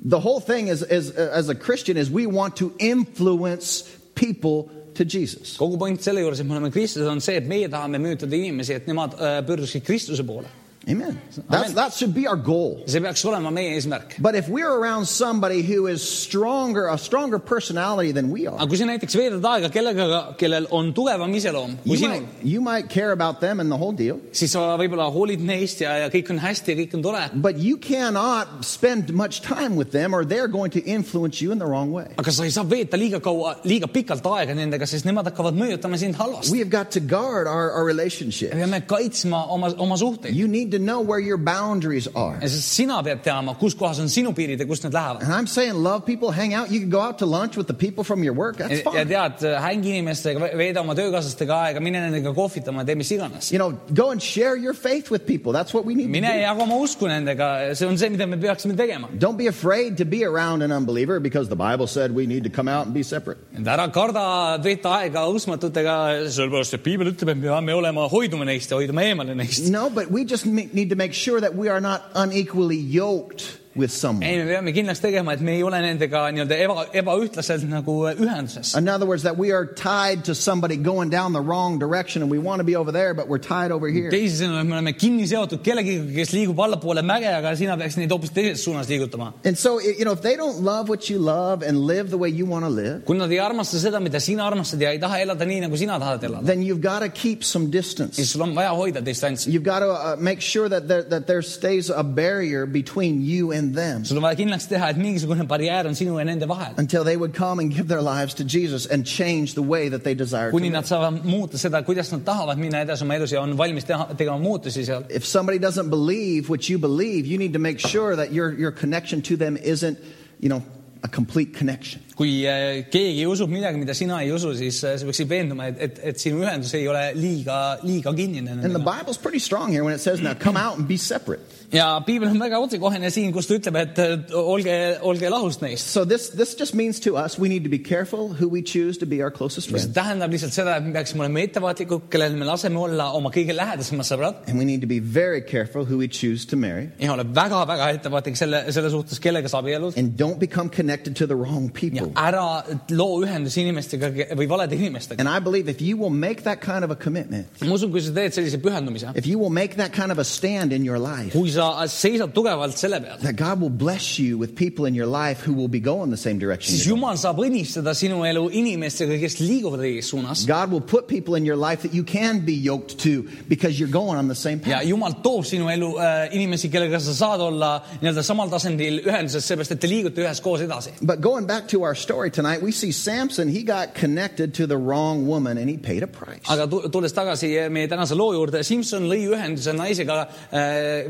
The whole thing is, is, as a Christian is we want to influence people to Jesus. kogu point selle juures, et me oleme kristlased, on see, et meie tahame mõjutada inimesi, et nemad äh, pöörduksid Kristuse poole. Amen. That's, Amen. that should be our goal. see peaks olema meie eesmärk. But if we're around somebody who is stronger, a stronger personality than we are, aga kui sa näiteks veedad aega kellegagi, kellel on tugevam iseloom kui you sinul might,, you might care about them and the whole deal, siis sa võib-olla hoolid neist ja, ja kõik on hästi ja kõik on tore. but you cannot spend much time with them or they're going to influence you in the wrong way. aga sa ei saa veeta liiga kaua, liiga pikalt aega nendega, sest nemad hakkavad mõjutama sind halvasti. We have got to guard our, our relationship. me peame kaitsma oma, oma suhteid. You need to know where your boundaries are. ja sest sina pead teadma, kus kohas on sinu piirid ja kust need lähevad. And I'm saying love people, hang out. You can go out to lunch with the people from your work. That's ja fine. tead, hängi inimestega, veeda oma töökaaslastega aega, mine nendega kohvitama, tee mis iganes. You know, go and share your faith with people. That's what we need to mine do. jaga oma usku nendega, see on see, mida me peaksime tegema. Don't be afraid to be around an unbeliever because the Bible said we need to come out and be separate. et ära karda veeta aega usmatutega, sellepärast et piibel ütleb, et me peame olema, hoiduma neist ja hoiduma eemale neist. No, but we just ma- need to make sure that we are not unequally yoked with someone. ei, me peame kindlaks tegema, et me ei ole nendega nii-öelda eba, ebaühtlaselt nagu ühenduses. In other words, that we are tied to somebody going down the wrong direction and we want to be over there, but we're tied over here. teisisõnu, me oleme kinni seotud kellegiga, kes liigub allapoole mäge, aga sina peaks neid hoopis teises suunas liigutama. And so, you know, if they don't love what you love and live the way you want to live, kui nad ei armasta seda, mida sina armastad ja ei taha elada nii, nagu sina tahad elada, then you've got to keep some distance. siis sul on vaja hoida distantsi. You've got to uh, make sure that there, that there stays a barrier between you and them sul on vaja kindlaks teha, et mingisugune barjäär on sinu ja nende vahel. until they would come and give their lives to Jesus and change the way that they desire to kuni live. nad saavad muuta seda, kuidas nad tahavad minna edasi oma elus ja on valmis teha, tegema muutusi seal. If somebody doesn't believe what you believe, you need to make sure that your, your connection to them isn't, you know, a complete connection. Kui äh, keegi usub midagi, mida sina ei usu, siis äh, sa peaksid veenduma, et, et, et sinu ühendus ei ole liiga, liiga kinnine And the nendega. Bible's pretty strong here when it says, now come out and be separate. ja piibel on väga otsekohene siin, kus ta ütleb, et äh, olge, olge lahus neist. So this, this just means to us, we need to be careful who we choose to be our closest mis friends. tähendab lihtsalt seda, et me peaksime olema ettevaatlikud, kellel me laseme olla oma kõige lähedasemad sõbrad And we need to be very careful who we choose to marry. ja ole väga-väga ettevaatlik selle, selle suhtes, kellega sa abiellud And don't become connected to the wrong ja people. Ära loo ühendusi inimestega või valede inimestega. And I believe if you will make that kind of a commitment, ma usun, kui sa teed sellise pühendumise, if you will make that kind of a stand in your life, kui sa seisad tugevalt selle peal, that God will bless you with people in your life who will be going the same direction. siis. Jumal saab õnnistada sinu elu inimestega, kes liiguvad õiges suunas God will put people in your life that you can be yoked to because you're going on the same ja path. Jumal toob sinu elu äh, inimesi, kellega sa saad olla nii-öelda samal tasandil ühenduses, seepärast et te liigute üheskoos edasi. But going back to our story tonight, we see Samson, he got connected to the wrong woman and he paid a price. aga tulles tagasi meie tänase loo juurde, Simson lõi ühenduse naisega äh,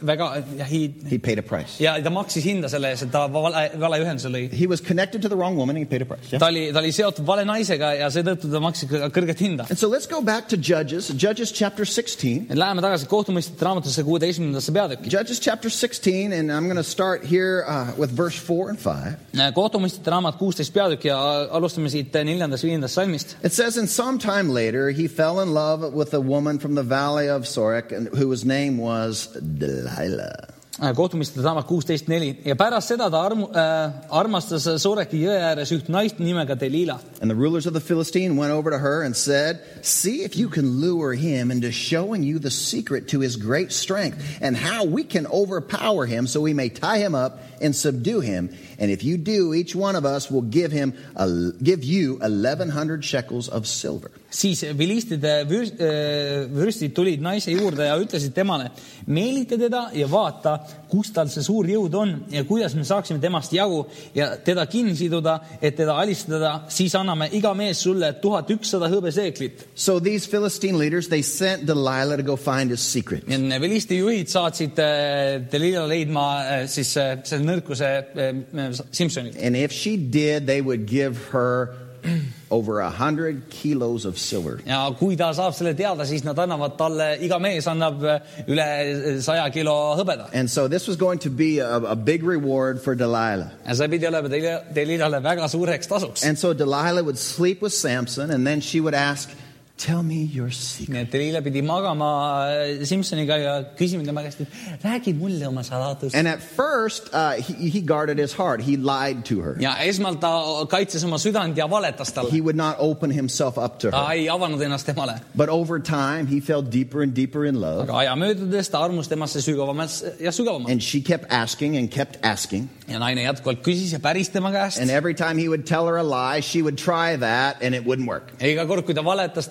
väga ja, He paid a price. ja ta maksis hinda selle eest, et ta vale, vale ühenduse lõi. He was connected to the wrong woman and he paid a price. Yeah? ta oli, ta oli seotud vale naisega ja seetõttu ta maksis kõrget hinda. And so let's go back to Judges, Judges chapter 16. läheme tagasi kohtumõistjate raamatusse kuueteistkümnendasse peatükki. Judges chapter 16, and I'm going to start here uh, with verse 4 and 5. kohtumõistjate raamat kuusteist peatükk ja alustame siit neljandast, viiendast salmist. It says, And some time later, he fell in love with a woman from the valley of Sorek, and whose name was Delilah. Äh, kohtumõistjate raamat kuusteist neli ja pärast seda ta armu, äh, armastas Soreki jõe ääres üht naist nimega Delila. And the rulers of the Philistine went over to her and said, See if you can lure him into showing you the secret to his great strength and how we can overpower him so we may tie him up and subdue him. And if you do, each one of us will give him a, give you 1100 shekels of silver. siis vilistide äh, vür- äh, vürstid tulid naise juurde ja ütlesid temale, meelita teda ja vaata, kus tal see suur jõud on ja kuidas me saaksime temast jagu ja teda kinni siduda, et teda alistada, siis anname iga mees sulle tuhat ükssada hõbeseeklit. So these Philistine leaders, they sent Delilah to go find his secret. vilisti juhid saatsid äh, Delila leidma äh, siis äh, selle nõrkuse Simsonit And if she did, they would give her over a hundred kilos of silver. ja kui ta saab selle teada, siis nad annavad talle, iga mees annab äh, üle eh, saja kilo hõbeda. And so this was going to be a, a big reward for Delilah. ja see pidi olema Delila- Delilale väga suureks tasuks. And so Delilah would sleep with Samson and then she would ask, Tell me your secret. nii et Delila pidi magama äh, Simsoniga ja küsima tema käest, et räägi mulle oma saladust. And at first, uh, he, he guarded his heart. He lied to her. ja esmalt ta kaitses oma südant ja valetas talle. He would not open himself up to ta her. ei avanud ennast temale. But over time, he fell deeper and deeper in love. aga aja möödudes ta armus temasse sügavamalt ja sügavamalt. And she kept asking and kept asking. ja naine jätkuvalt küsis ja päris tema käest. And every time he would tell her a lie, she would try that and it wouldn't work. ja iga kord, kui ta valetas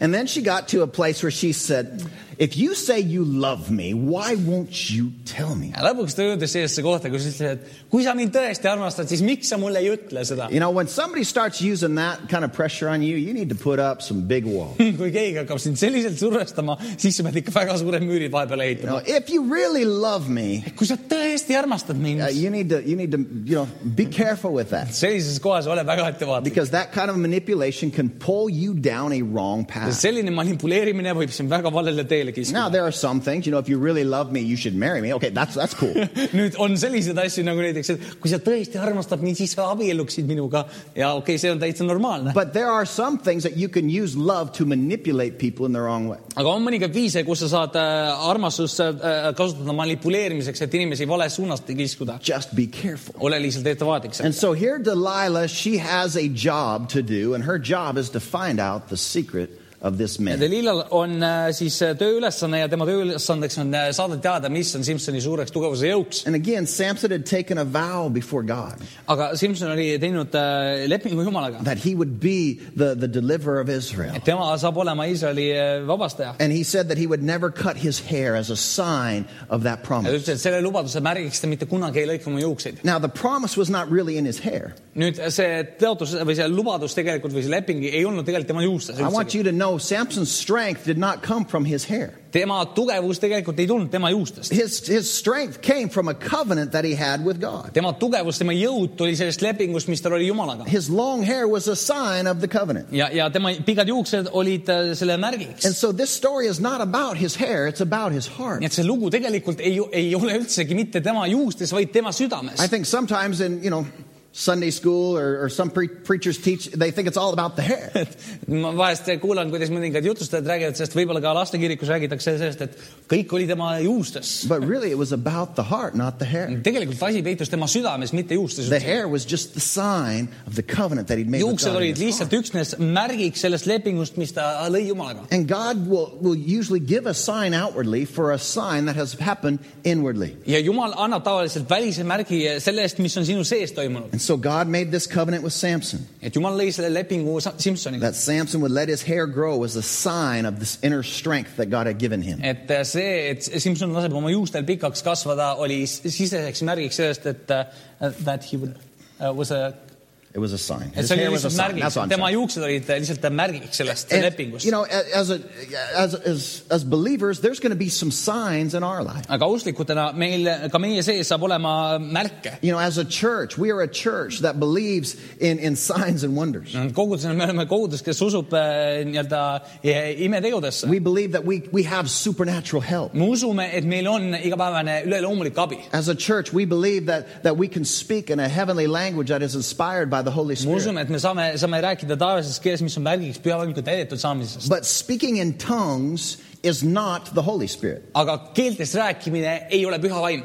And then she got to a place where she said, If you say you love me, why won't you tell me? ja lõpuks ta jõudis sellisesse kohta, kus ütles, et kui sa mind tõesti armastad, siis miks sa mulle ei ütle seda? You know, when somebody starts using that kind of pressure on you, you need to put up some big walls. kui keegi hakkab sind selliselt survestama, siis sa pead ikka väga suured müürid vahepeale You know, ehitama. if you really love me, kui sa tõesti armastad mind uh,, you need to you need to you know be careful with that sellises kohas ole väga ettevaatlik. because that kind of manipulation can pull you down a wrong path. selline manipuleerimine võib sind väga valele teele Now kiskuda. there are some things, you know, if you really love me, you should marry me. Okay, that's that's cool. nüüd on selliseid asju nagu näiteks, et kui sa tõesti armastad mind, siis sa abielluksid minuga ja okei okay,, see on täitsa normaalne. But there are some things that you can use love to manipulate people in the wrong way. aga on mõningaid viise, kus sa saad äh, armastust äh, kasutada manipuleerimiseks, et inimesi vales suunas kiskuda. Just be careful. ole lihtsalt ettevaatlik. And so here Delilah, she has a job to do, and her job is to find out the secret of this man. Delilal on äh, siis äh, tööülesanne ja tema tööülesandeks on äh, saada teada, mis on Simsoni suureks tugevuse jõuks. And again, Samson had taken a vow before God aga Simson oli teinud äh, lepingu Jumalaga, that he would be the, the deliverer of Israel. et tema saab olema Iisraeli äh, vabastaja. And he said that he would never cut his hair as a sign of that ta promise. ütles, et selle lubaduse märgiks ta mitte kunagi ei lõika oma juukseid. Now, the promise was not really in his hair. nüüd see või see lubadus tegelikult või see leping ei olnud tegelikult tema juustes I want. you to know Samson's strength did not come from his hair. tema tugevus tegelikult ei tulnud tema juustest. His, his strength came from a covenant that he had with God. tema tugevus, tema jõud tuli sellest lepingust, mis tal oli Jumalaga. His long hair was a sign of the covenant. ja, ja tema pikad juuksed olid äh, selle märgiks And so this story is not about his hair, it's about his heart. nii et see lugu tegelikult ei, ei ole üldsegi mitte tema juustes, vaid tema südames I. think sometimes in, you know, Sunday school or, or some pre- preachers teach, they think it's all about the hair. et ma vahest kuulan, kuidas mõningad jutustajad räägivad sellest, võib-olla ka lastekirikus räägitakse sellest, et kõik oli tema juustes. But really, it was about the heart, not the hair. tegelikult asi peitus tema südames, mitte juustes The. hair was just the sign of the covenant that he'd made with juuksed God. in olid his lihtsalt heart. üksnes märgiks sellest lepingust, mis ta lõi Jumalaga. And God will, will usually give a sign outwardly for a sign that has happened inwardly. ja Jumal annab tavaliselt välise märgi selle eest, mis on sinu sees toimunud. And so God made this covenant with Samson et Jumal lõi selle lepingu Sa- Simsoniga. that Samson would let his hair grow as a sign of this inner strength that God had given him. et see, et Simson laseb oma juustel pikaks kasvada, oli siseseks märgiks sellest, et that he would uh, was a It was a sign. et His see oli hair was a lihtsalt sign. That's märgiks what, I'm tema saying. juuksed olid lihtsalt märgiks sellest And, lepingust you know, as, a, as, as, as believers, there's going to be some signs in our life. aga usklikutena meil, ka meie sees saab olema märke. You know, as a church, we are a church that believes in, in signs and wonders. kogudusena me oleme kogudus, kes usub äh, nii-öelda äh, imetegudesse. We believe that we, we have supernatural help. me usume, et meil on igapäevane üleloomulik abi. As a church, we believe that, that we can speak in a heavenly language that is inspired by the Holy me Spirit. usume, et me saame, saame rääkida taevases keeles, mis on märgiks pühavaimuga täidetud saamisest. But speaking in tongues is not the Holy Spirit. aga keeltest rääkimine ei ole püha vaim.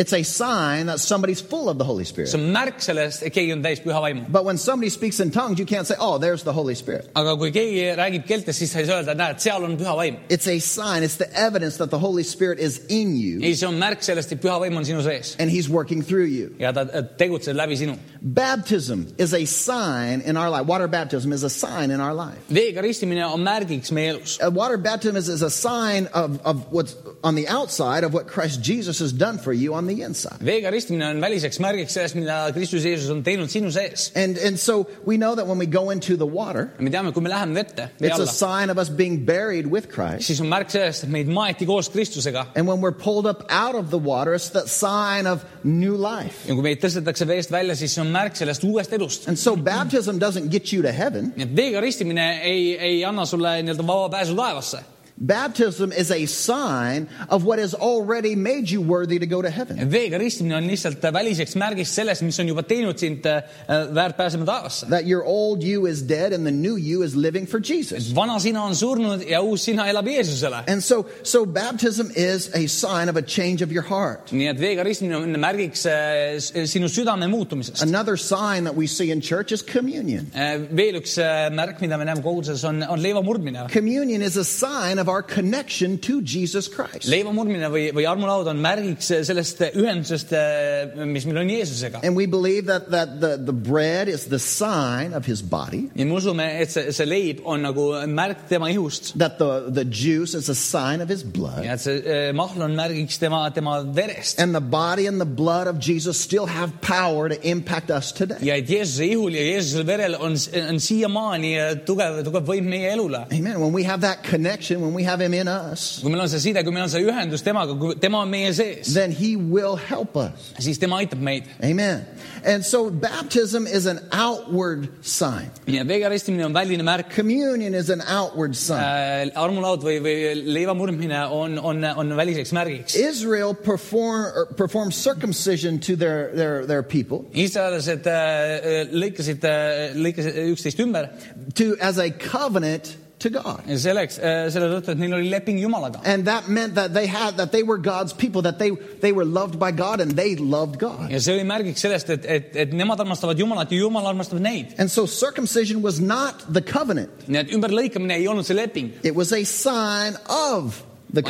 It's a sign that somebody's full of the Holy Spirit. see on märk sellest, et keegi on täis püha vaimu. But when somebody speaks in tongues, you can't say, oh, there's the Holy Spirit. aga kui keegi räägib keeltes, siis sa ei saa öelda, näed, seal on püha vaim. It's a sign, it's the evidence that the Holy Spirit is in you ei, see on märk sellest, et püha vaim on sinu sees and he's working through you. ja ta tegutseb läbi sinu. Baptism is a sign in our life. Water baptism is a sign in our life. veega ristimine on märgiks meie elus. Uh, water baptism is, is a sign of, of what's on the outside of what Christ Jesus has done for you on the inside. veega ristimine on väliseks märgiks sellest, mida Kristus Jeesus on teinud sinu sees. And, and so we know that when we go into the water, me teame, kui me läheme vette, vee it's a alla, sign of us being buried with Christ. siis on märk sellest, et meid maeti koos Kristusega And when we're pulled up out of the water, it's that sign of new life. ja kui meid tõstetakse veest välja, siis see on märk sellest uuest elust. And so baptism doesn't get you to heaven. nii et veega ristimine ei, ei anna sulle nii-öelda vaba pääsu taevasse. Baptism is a sign of what has already made you worthy to go to heaven. veega on lihtsalt äh, väliseks märgiks sellest, mis on juba teinud sind äh, äh, väärt pääsema taevasse. That your old you is dead and the new you is living for Jesus. vana sina on surnud ja uus sina elab Jeesusele. And so, so baptism is a sign of a change of your heart. nii et veega on märgiks äh, sinu südame muutumisest. Another sign that we see in church is communion. veel üks märk, mida me näeme koguduses, on, on leiva murdmine. Communion is a sign of our connection to Jesus Christ. leiva või, või armulaud on märgiks sellest ühendusest eh,, mis meil on Jeesusega. And we believe that, that the, the bread is the sign of his body, ja me usume, et see, see leib on nagu märk tema ihust that the, the juice is a sign of his blood. ja et see äh, mahl on märgiks tema, tema verest. And the body and the blood of Jesus still have power to impact us today. ja et Jeesuse ihul ja Jeesuse verel on, on siiamaani äh, tugev, tugev võim meie elule. Amen. When we have that connection, when we have him in us, kui meil on see side, kui meil on see ühendus temaga, kui tema on meie sees, then he will help us. siis tema aitab meid. Amen. And so baptism is an outward sign. nii et on väline märk Communion is an outward sign. äh,. armulaud või, või leiva murdmine on, on, on väliseks märgiks. Israel perform, or performed circumcision to their, their, their people iisraellased äh, äh, lõikasid äh,, lõikasid üksteist ümber to, as a covenant to God. ja, selle uh, tõttu, et neil oli leping Jumalaga. And that meant that they had, that they were God's people, that they, they were loved by God and they loved God. ja see oli märgiks sellest, et, et, et nemad armastavad Jumalat ja Jumal armastab neid. And so circumcision was not the covenant. nii et ümberlõikamine ei olnud see leping, It was a sign of the.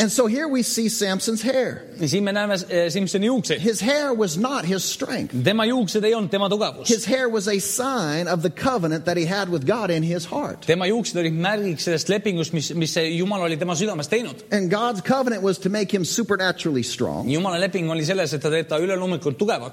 And so here we see Samson's hair. His hair was not his strength. His hair was a sign of the covenant that he had with God in his heart. And God's covenant was to make him supernaturally strong.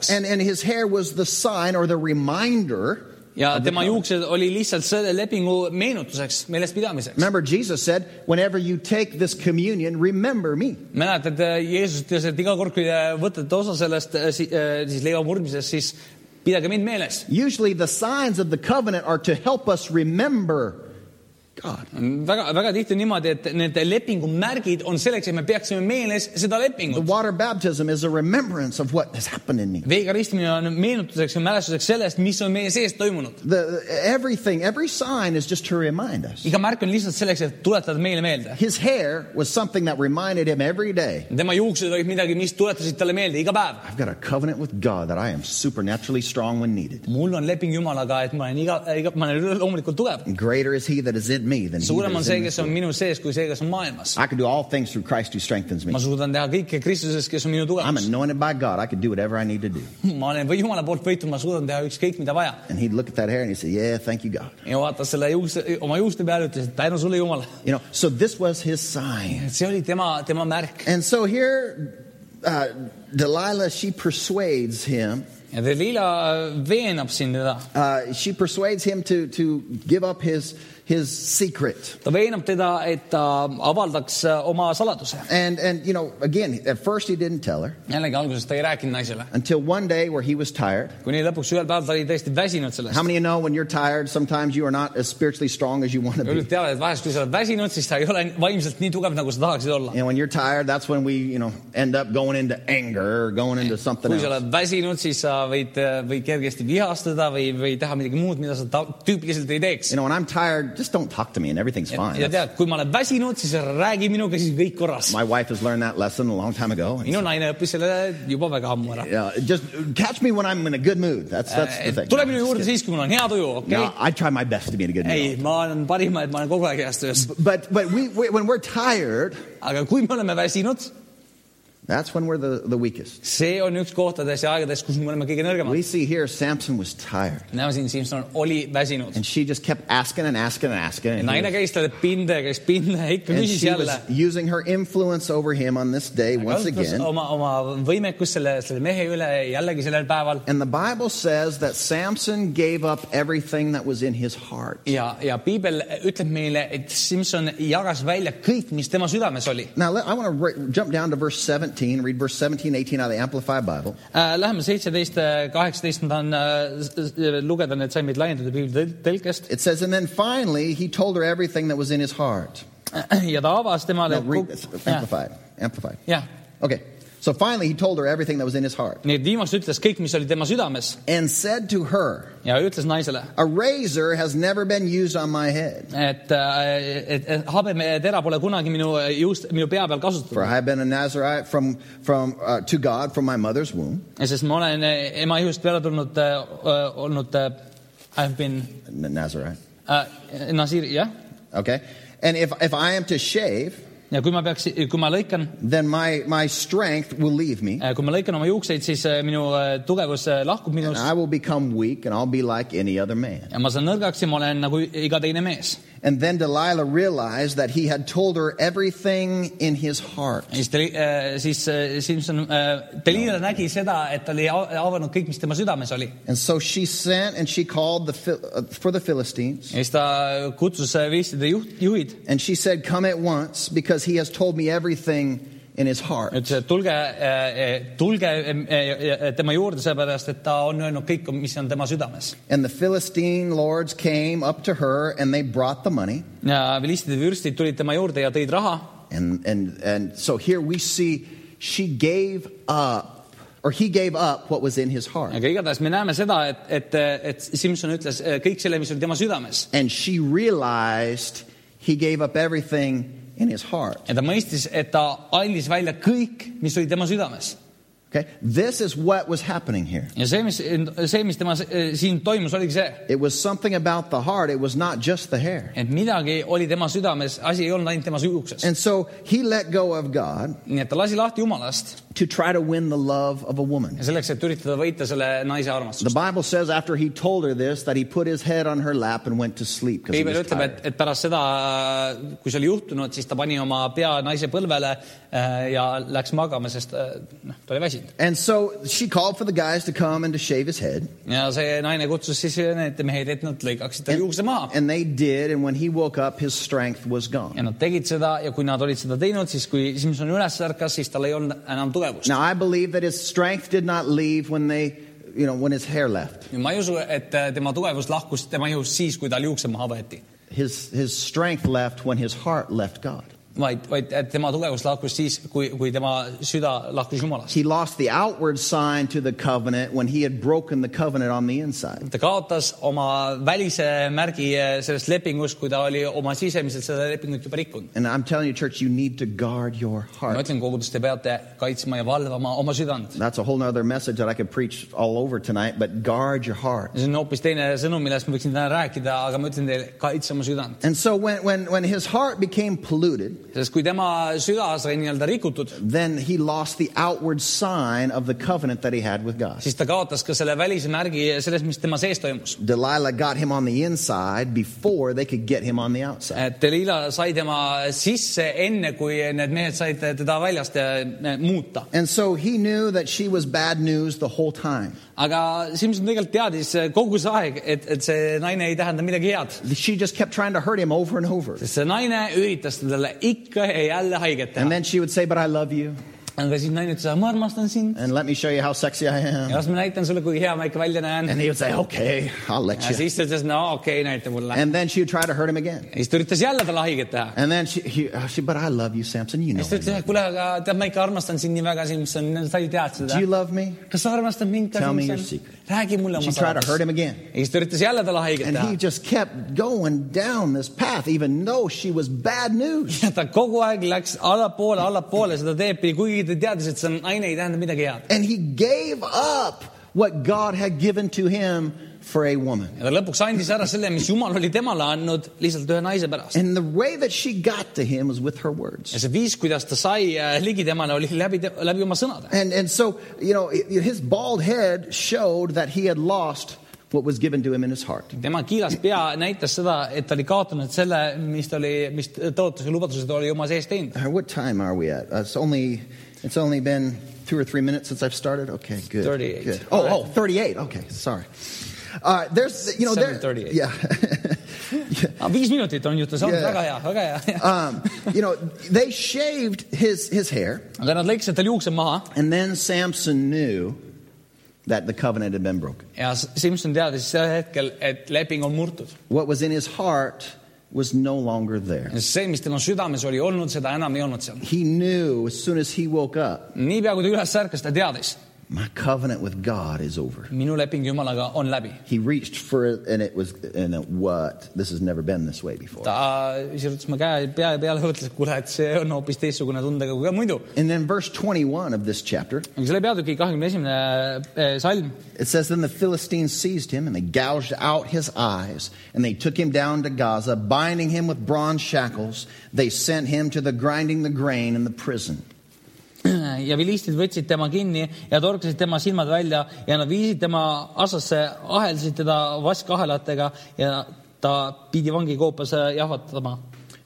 And, and his hair was the sign or the reminder ja tema juuksed oli lihtsalt selle lepingu meenutuseks, meelespidamiseks. Remember, Jesus said, whenever you take this communion, remember me. mäletad äh,, Jeesus ütles, et iga kord, kui te võtate osa sellest äh, äh, siis leiva murdmisest, siis pidage mind meeles. Usually the signs of the covenant are to help us remember. väga, väga tihti on niimoodi, et need lepingu märgid on selleks, et me peaksime meeles seda The lepingut. water baptism is a remembrance of what has happened in me. veega ristimine on meenutuseks ja mälestuseks sellest, mis on meie sees toimunud. The, everything, every sign is just to remind us. iga märk on lihtsalt selleks, et tuletada meile meelde. His hair was something that reminded him every day tema juuksed olid midagi, mis tuletasid talle meelde iga päev. I've got a covenant with God that I am supernaturally strong when needed. mul on leping Jumalaga, et ma olen iga, iga, ma olen loomulikult tugev. And greater is he that is in me than he suurem that on see, in kes this on world. minu sees, kui see, kes on maailmas. I can do all things through Christ who strengthens me. ma suudan teha kõike Kristuses, kes on minu I'm. anointed by God. I can do whatever I need to do. ma olen või Jumala poolt võitud, ma suudan teha ükskõik mida vaja. And he'd look at that hair and he'd say, Yeah, thank you, God. ja vaatas selle juukse, oma juuste peale, ütles, et tänu sulle, Jumal. You know, so this was his sign. see oli tema, tema märk. And so here, uh, Delilah, she persuades him. ja Delila veenab siin teda. Uh, she persuades him to, to give up his, his secret. ta veenab teda, et ta avaldaks äh, oma saladuse. And, and, you know, again, at first he didn't tell her jällegi alguses ta ei rääkinud naisele, until one day where he was tired. kuni lõpuks ühel päeval ta oli tõesti väsinud How sellest. many of you know when you're tired, sometimes you are not as spiritually strong as you want to be? üldiselt teavad, et vahest, kui sa oled väsinud, siis sa ei ole vaimselt nii tugev, nagu sa tahaksid olla. And when you're tired, that's when we, you know, end up going into anger or going into something kui sa else. oled väsinud, siis sa võid, võid kergesti vihastada või, või teha midagi muud, mida sa ta- tüüpiliselt ei teeks You. know, when I'm tired, just don't talk to me and everything's fine. ja That's- tead, kui ma olen väsinud, siis räägi minuga, siis kõik korras. My wife has learned that lesson a long time ago. minu naine õppis selle juba väga ammu ära. Yeah, just catch me when I'm in a good mood. That's that's the thing. tule minu juurde siis, kui mul on hea tuju, okei No, I try my best to be in a good mood. ei, ma olen parima, et ma olen kogu aeg heas töös. But but we, we when we're tired, aga kui me oleme väsinud, that's when we're the, the weakest. see on üks kohtades ja aegades, kus me oleme kõige We nõrgemad. see here Samson was tired. näeme siin, Simson oli väsinud. And she just kept asking and asking and asking. And, he naine was- käis talle pinda ja käis pinda ja ikka and küsis she was jälle. using her influence over him on this day once kasutas again. oma, oma võimekust selle, selle mehe üle jällegi sellel päeval. And the Bible says that Samson gave up everything that was in his heart. ja, ja piibel ütleb meile, et Simson jagas välja kõik, mis tema südames oli. Now, let- I want to re- jump down to verse 17, read verse 17, 18 out of the Amplified Bible. Äh, Läheme seitseteist äh,, kaheksateist, ma tahan äh, s- lugeda need salmid laiendatud piibli tõlkest. It says, And then finally, he told her everything that was in his heart. ja ta avas temale No, read this. Amplified. Amplified. jah, Okay. So finally, he told her everything that was in his heart nii et viimast ütles kõik, mis oli tema südames and said to her, ja ütles naisele, A razor has never been used on my head, et, et, et habetera pole kunagi minu juust, minu pea peal for kasutatud. I have been a Nazarite from, from, uh, to God from my mother's womb. sest ma olen eh, ema ihust peale tulnud äh,, olnud äh, I have been N- Nazarite. äh, Nasir, jah. Okay? And if, if I am to shave, ja kui ma peaks, kui ma lõikan, then my, my strength will leave me, kui ma lõikan oma juukseid, siis äh, minu äh, tugevus äh, lahkub and minust I will become weak, and I'll be like any other man. ja ma saan nõrgaks ja ma olen nagu iga teine mees. And then Delilah realized that he had told her everything in his heart. ja siis, siis Simson, nägi seda, et ta oli avanud kõik, mis tema südames oli. And so she sent and she called the, uh, for the Philistines. ja siis ta kutsus äh, juht, juhid, And she said, Come at once, because he has told me everything in his heart. et tulge äh,, äh, tulge äh, äh, tema juurde, sellepärast et ta on öelnud kõik, mis on tema südames. And the Philistine lords came up to her and they brought the money. ja filistide vürstid tulid tema juurde ja tõid raha And, and, and so here we see she gave up, or he gave up what was in his heart. aga igatahes me näeme seda, et, et, et Simson ütles äh, kõik selle, mis oli tema südames And she realized he gave up everything in his heart. ja ta mõistis, et ta andis välja kõik, mis oli tema südames Okay? This is what was happening here. ja see, mis, see, mis tema äh, siin toimus, oligi see, It was something about the heart, it was not just the hair. et midagi oli tema südames, asi ei olnud ainult tema juukses. And so he let go of God nii et ta lasi lahti Jumalast to try to win the love of a woman. ja selleks, et üritada võita selle naise The armastust. Bible says after he told her this that he put his head on her lap and went to sleep because he piibel was ütleb, et, tired. et pärast seda, kui see oli juhtunud, siis ta pani oma pea naise põlvele äh, ja läks magama, sest äh, noh, ta oli väsinud. And so she called for the guys to come and to shave his head. ja see naine kutsus siis need mehed, et nad lõikaksid tal juukse maha. And they did, and when he woke up, his strength was gone. ja nad tegid seda ja kui nad olid seda teinud, siis kui Simson üles ärkas, siis tal ei olnud enam Now I believe that his strength did not leave when they, you know, when his hair left. ma ei usu, et äh, tema tugevus lahkus tema ihust siis, kui tal maha võeti, His, his strength left when his heart left God. vaid, vaid tema tugevus lahkus siis, kui, kui tema süda lahkus Jumalast. He lost the outward sign to the covenant when he had broken the covenant on the inside. ta kaotas oma välise märgi äh, sellest lepingust, kui ta oli oma sisemiselt seda lepingut juba rikkunud. And I'm telling you, church, you need to guard your ma heart. ütlen kogudust, te peate kaitsma ja valvama oma südant. That's a whole other message that I could preach all over tonight, but guard your heart. see on hoopis teine sõnum, millest ma võiksin täna rääkida, aga ma ütlen teile, kaitse oma südant. And so when, when, when his heart became polluted, sest kui tema süda sai nii-öelda rikutud, then he lost the outward sign of the covenant that he had with God. siis ta kaotas ka selle välise sellest, mis tema sees toimus. Delilah got him on the inside before they could get him on the outside. et sai tema sisse enne, kui need mehed said teda väljast eh, muuta. And so he knew that she was bad news the whole time. Aga Simson tegelikult teadis kogu see aeg, et, et see naine ei tähenda midagi head. She just kept trying to hurt him over and over. sest see naine üritas talle ikka ja jälle haiget And teha. then she would say, But I love you. Aga siis naine ütles, ma armastan sind and let me show you how sexy I ja am. las ma näitan sulle, kui hea ma ikka välja näen. And he would say, okay, I'll let ja you. siis ta ütles, no okei okay,, näita mulle. And then she would try to hurt him again. ja siis ta üritas jälle talle haiget teha. And then she, he, uh, she but I love you, Samson. You know. siis ta I ütles, love et kuule, aga tead, ma ikka armastan sind nii väga, Simson, sa ju tead you. Do seda you. love me? kas sa armastad mind ka, Tell me your Simson secret.? Räägi mulle She oma tried to hurt saladust. him ja siis ta üritas jälle talle haiget And teha he. just kept going down this path, even though she was bad news. ja ta kogu aeg läks allapoole, allapoole seda teed pidi, kuigi ta teadis, et see naine ei tähenda midagi head. And he gave up what God had given to him for a woman. ja lõpuks andis ära selle, mis Jumal oli temale andnud lihtsalt ühe naise pärast. And the way that she got to him was with her words. ja see viis, kuidas ta sai ligi temale, oli läbi, läbi oma sõnade. And, and so, you know, his bald head showed that he had lost what was given to him in his heart. tema kiilas pea näitas seda, et ta oli kaotanud selle, mis ta oli, mis tõotus ja lubadused oli oma sees teinud. What time are we at? Uh, it's only it's only been two or three minutes since I've started. Okay, good. 38. Good. Oh, oh, 38. Okay, sorry. Uh, there's you know there. 7:38. Yeah. Ah, viis minutit on jutu saanud Yeah. väga hea, väga hea. um, you know they shaved his his hair, aga nad lõikasid tal juuksed maha and then Samson knew that the covenant had been broken. ja Simson teadis sel hetkel, et leping on murtud. What was in his heart was no longer there. see, mis tema südames oli olnud, seda enam ei olnud seal. He knew as soon as he woke up, niipea kui ta üles ärkas, ta teadis, my covenant with God is over. minu on läbi. He reached for it, and it was, and it, what? This has never been this way before. ta sirutas oma käe pea peale, et kuule, et see on hoopis teistsugune tundega kui ka muidu. And then verse 21 of this chapter, selle peatüki kahekümne esimene eh, salm it says, Then the Philistines seized him, and they gouged out his eyes, and they took him down to Gaza, binding him with bronze shackles. They sent him to the grinding the grain in the prison. ja vilistid võtsid tema kinni ja torkasid tema silmad välja ja nad viisid tema asasse, aheldasid teda vaskahelatega ja ta pidi vangikoopas äh, jahvatama.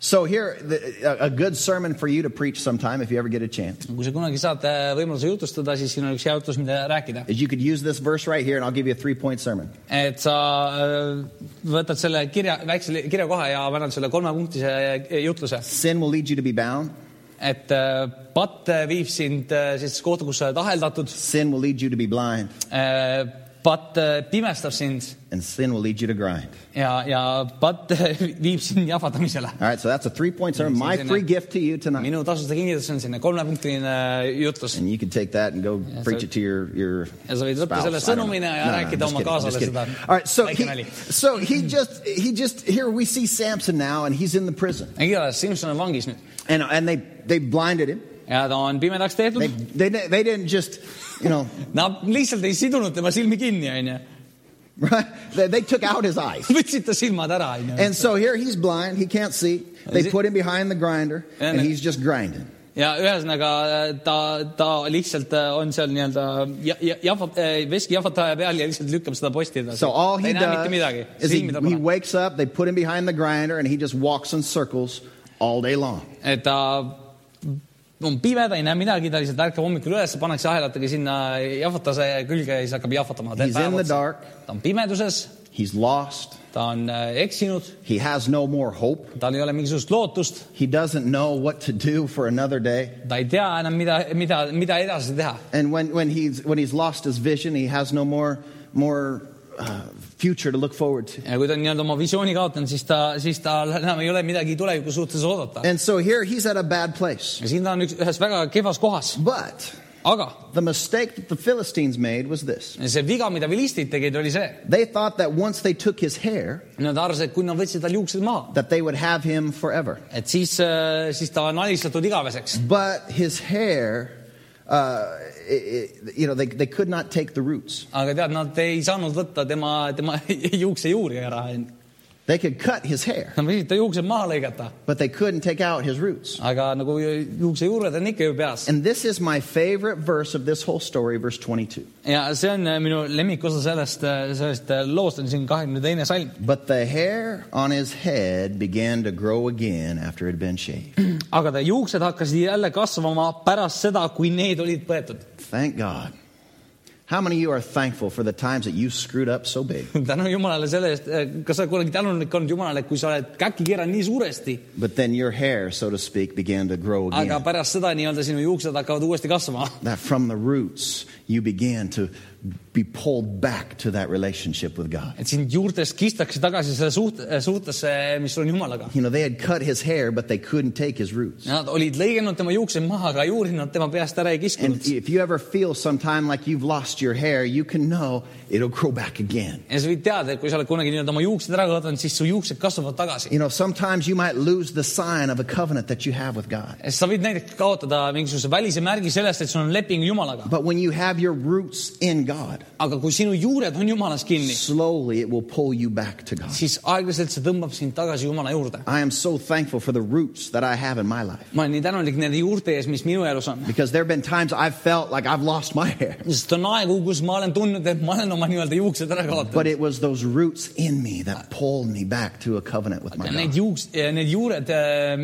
So, here, a, good sermon for you to preach sometime if you ever get a chance kui sa kunagi saad äh, võimaluse jutustada, siis siin on üks hea jutus, mida rääkida. you could use this verse right here, and I'll give you a three point sermon. et sa äh, võtad selle kirja, väikse kirjakoha ja paned selle kolmepunktise äh, jutluse, Sin will lead you to be bound, et äh, patt viib sind äh, sellisesse kohta, kus sa oled aheldatud, sin will lead you to be blind, patt äh, pimestab sind and sin will lead you to grind. ja, ja patt viib sind jahvatamisele. All right, so that's a three point sermon. My free gift to you tonight. minu tasuta kingitus on selline kolmepunktiline jutlus And you can take that and go preach so- it to your, your ja sa võid võtta spouse. selle I don't know. sõnumina ja No, no, rääkida I'm oma just kidding, I'm kaasale just kidding. seda. All right, so väike he, nali. so he just he just here we see Samson now, and he's in the prison, igatahes Simson on vangis nüüd and and they they blinded him. ja ta on pimedaks They tehtud. they they didn't just you know Nad lihtsalt ei sidunud tema silmi kinni, onju. right. They, they took out his eyes, võtsid ta silmad ära, onju. and so here he's blind. He can't see. They put him behind the grinder, and he's just grinding. ja ühesõnaga ta, ta lihtsalt äh, on seal nii-öelda ja- ja- jahvat- äh,, veskijahvataja peal ja lihtsalt lükkab seda posti edasi. So all ta he ei näe mitte midagi, does is he, he. wakes up. They put him behind the grinder, and he just walks in circles all day long. et ta on pime, ta ei näe midagi, ta lihtsalt ärkab hommikul üles, pannakse ahelatega sinna jahvatase külge ja siis hakkab jahvatama. He's in the dark. ta on pimeduses, He's lost. ta on äh, eksinud, He has no more hope. tal ei ole mingisugust lootust, He doesn't know what to do for another day. ta ei tea enam, mida, mida, mida edasi teha. And when, when, he's, when he's lost his vision, he has no more, more uh, future to look forward to. ja kui ta on nii-öelda oma visiooni kaotanud, siis ta, siis tal enam ei ole midagi tuleviku suhtes oodata. And so here he's at a bad place. ja siin ta on üks, ühes väga kehvas kohas, But aga the mistake that the Philistines made was this see viga, mida vilistid tegid, oli see, they thought that once they took his hair, nad arvasid, et kui nad võtsid tal juuksed maha, that they would have him forever. et siis, siis ta on alistatud igaveseks. But his hair, uh, you know, they, they could not take the roots. aga tead, nad ei saanud võtta tema, tema juuksejuuri ära. They could cut his hair, Nad võisid ta juuksed maha lõigata, but they couldn't take out his roots. aga nagu juuksejuured on ikka ju peas. And this is my favorite verse of this whole story, verse 22. ja see on äh, minu lemmikosa sellest, sellest äh, loost on siin kahekümne teine salm. But the hair on his head began to grow again after it had been shaved. aga ta juuksed hakkasid jälle kasvama pärast seda, kui need olid põetud. Thank God. How many of you are thankful for the times that you screwed up so big? tänu Jumalale selle eest eh,, kas sa kunagi tänulik olnud Jumalale, kui sa oled käkki keeranud nii suuresti, But then your hair, so to speak, began to grow aga again. pärast seda nii-öelda sinu juuksed hakkavad uuesti kasvama. That from the roots, you began to be pulled back to that relationship with God. et sind juurtest kistakse tagasi selle suht-, suhtesse, mis sul on Jumalaga. You know, they had cut his hair, but they couldn't take his roots. Nad olid lõiganud tema juuksed maha, aga juuri nad tema peast ära ei And kiskunud. if you ever feel sometime like you've lost your hair, you can know it'll grow back again. ja sa võid teada, et kui sa oled kunagi nii-öelda oma juuksed ära kaotanud, siis su juuksed kasvavad tagasi. You know, sometimes you might lose the sign of a covenant that you have with God. sest sa võid näiteks kaotada mingisuguse välise märgi sellest, et sul on leping Jumalaga. But when you have your roots in God, aga kui sinu juured on Jumalas kinni, slowly it will pull you back to God. siis aeglaselt see tõmbab sind tagasi Jumala juurde. I am so thankful for the roots that I have in my life. ma olen nii tänulik nende juurte ees, mis minu elus on. Because there have been times I've felt like I've lost my hair. sest on aegu, kus ma olen tundnud, et ma olen oma nii-öelda juuksed ära But kaotanud. it was those roots in me that pulled me back to a covenant with my Need God. juuks eh,, need juured eh,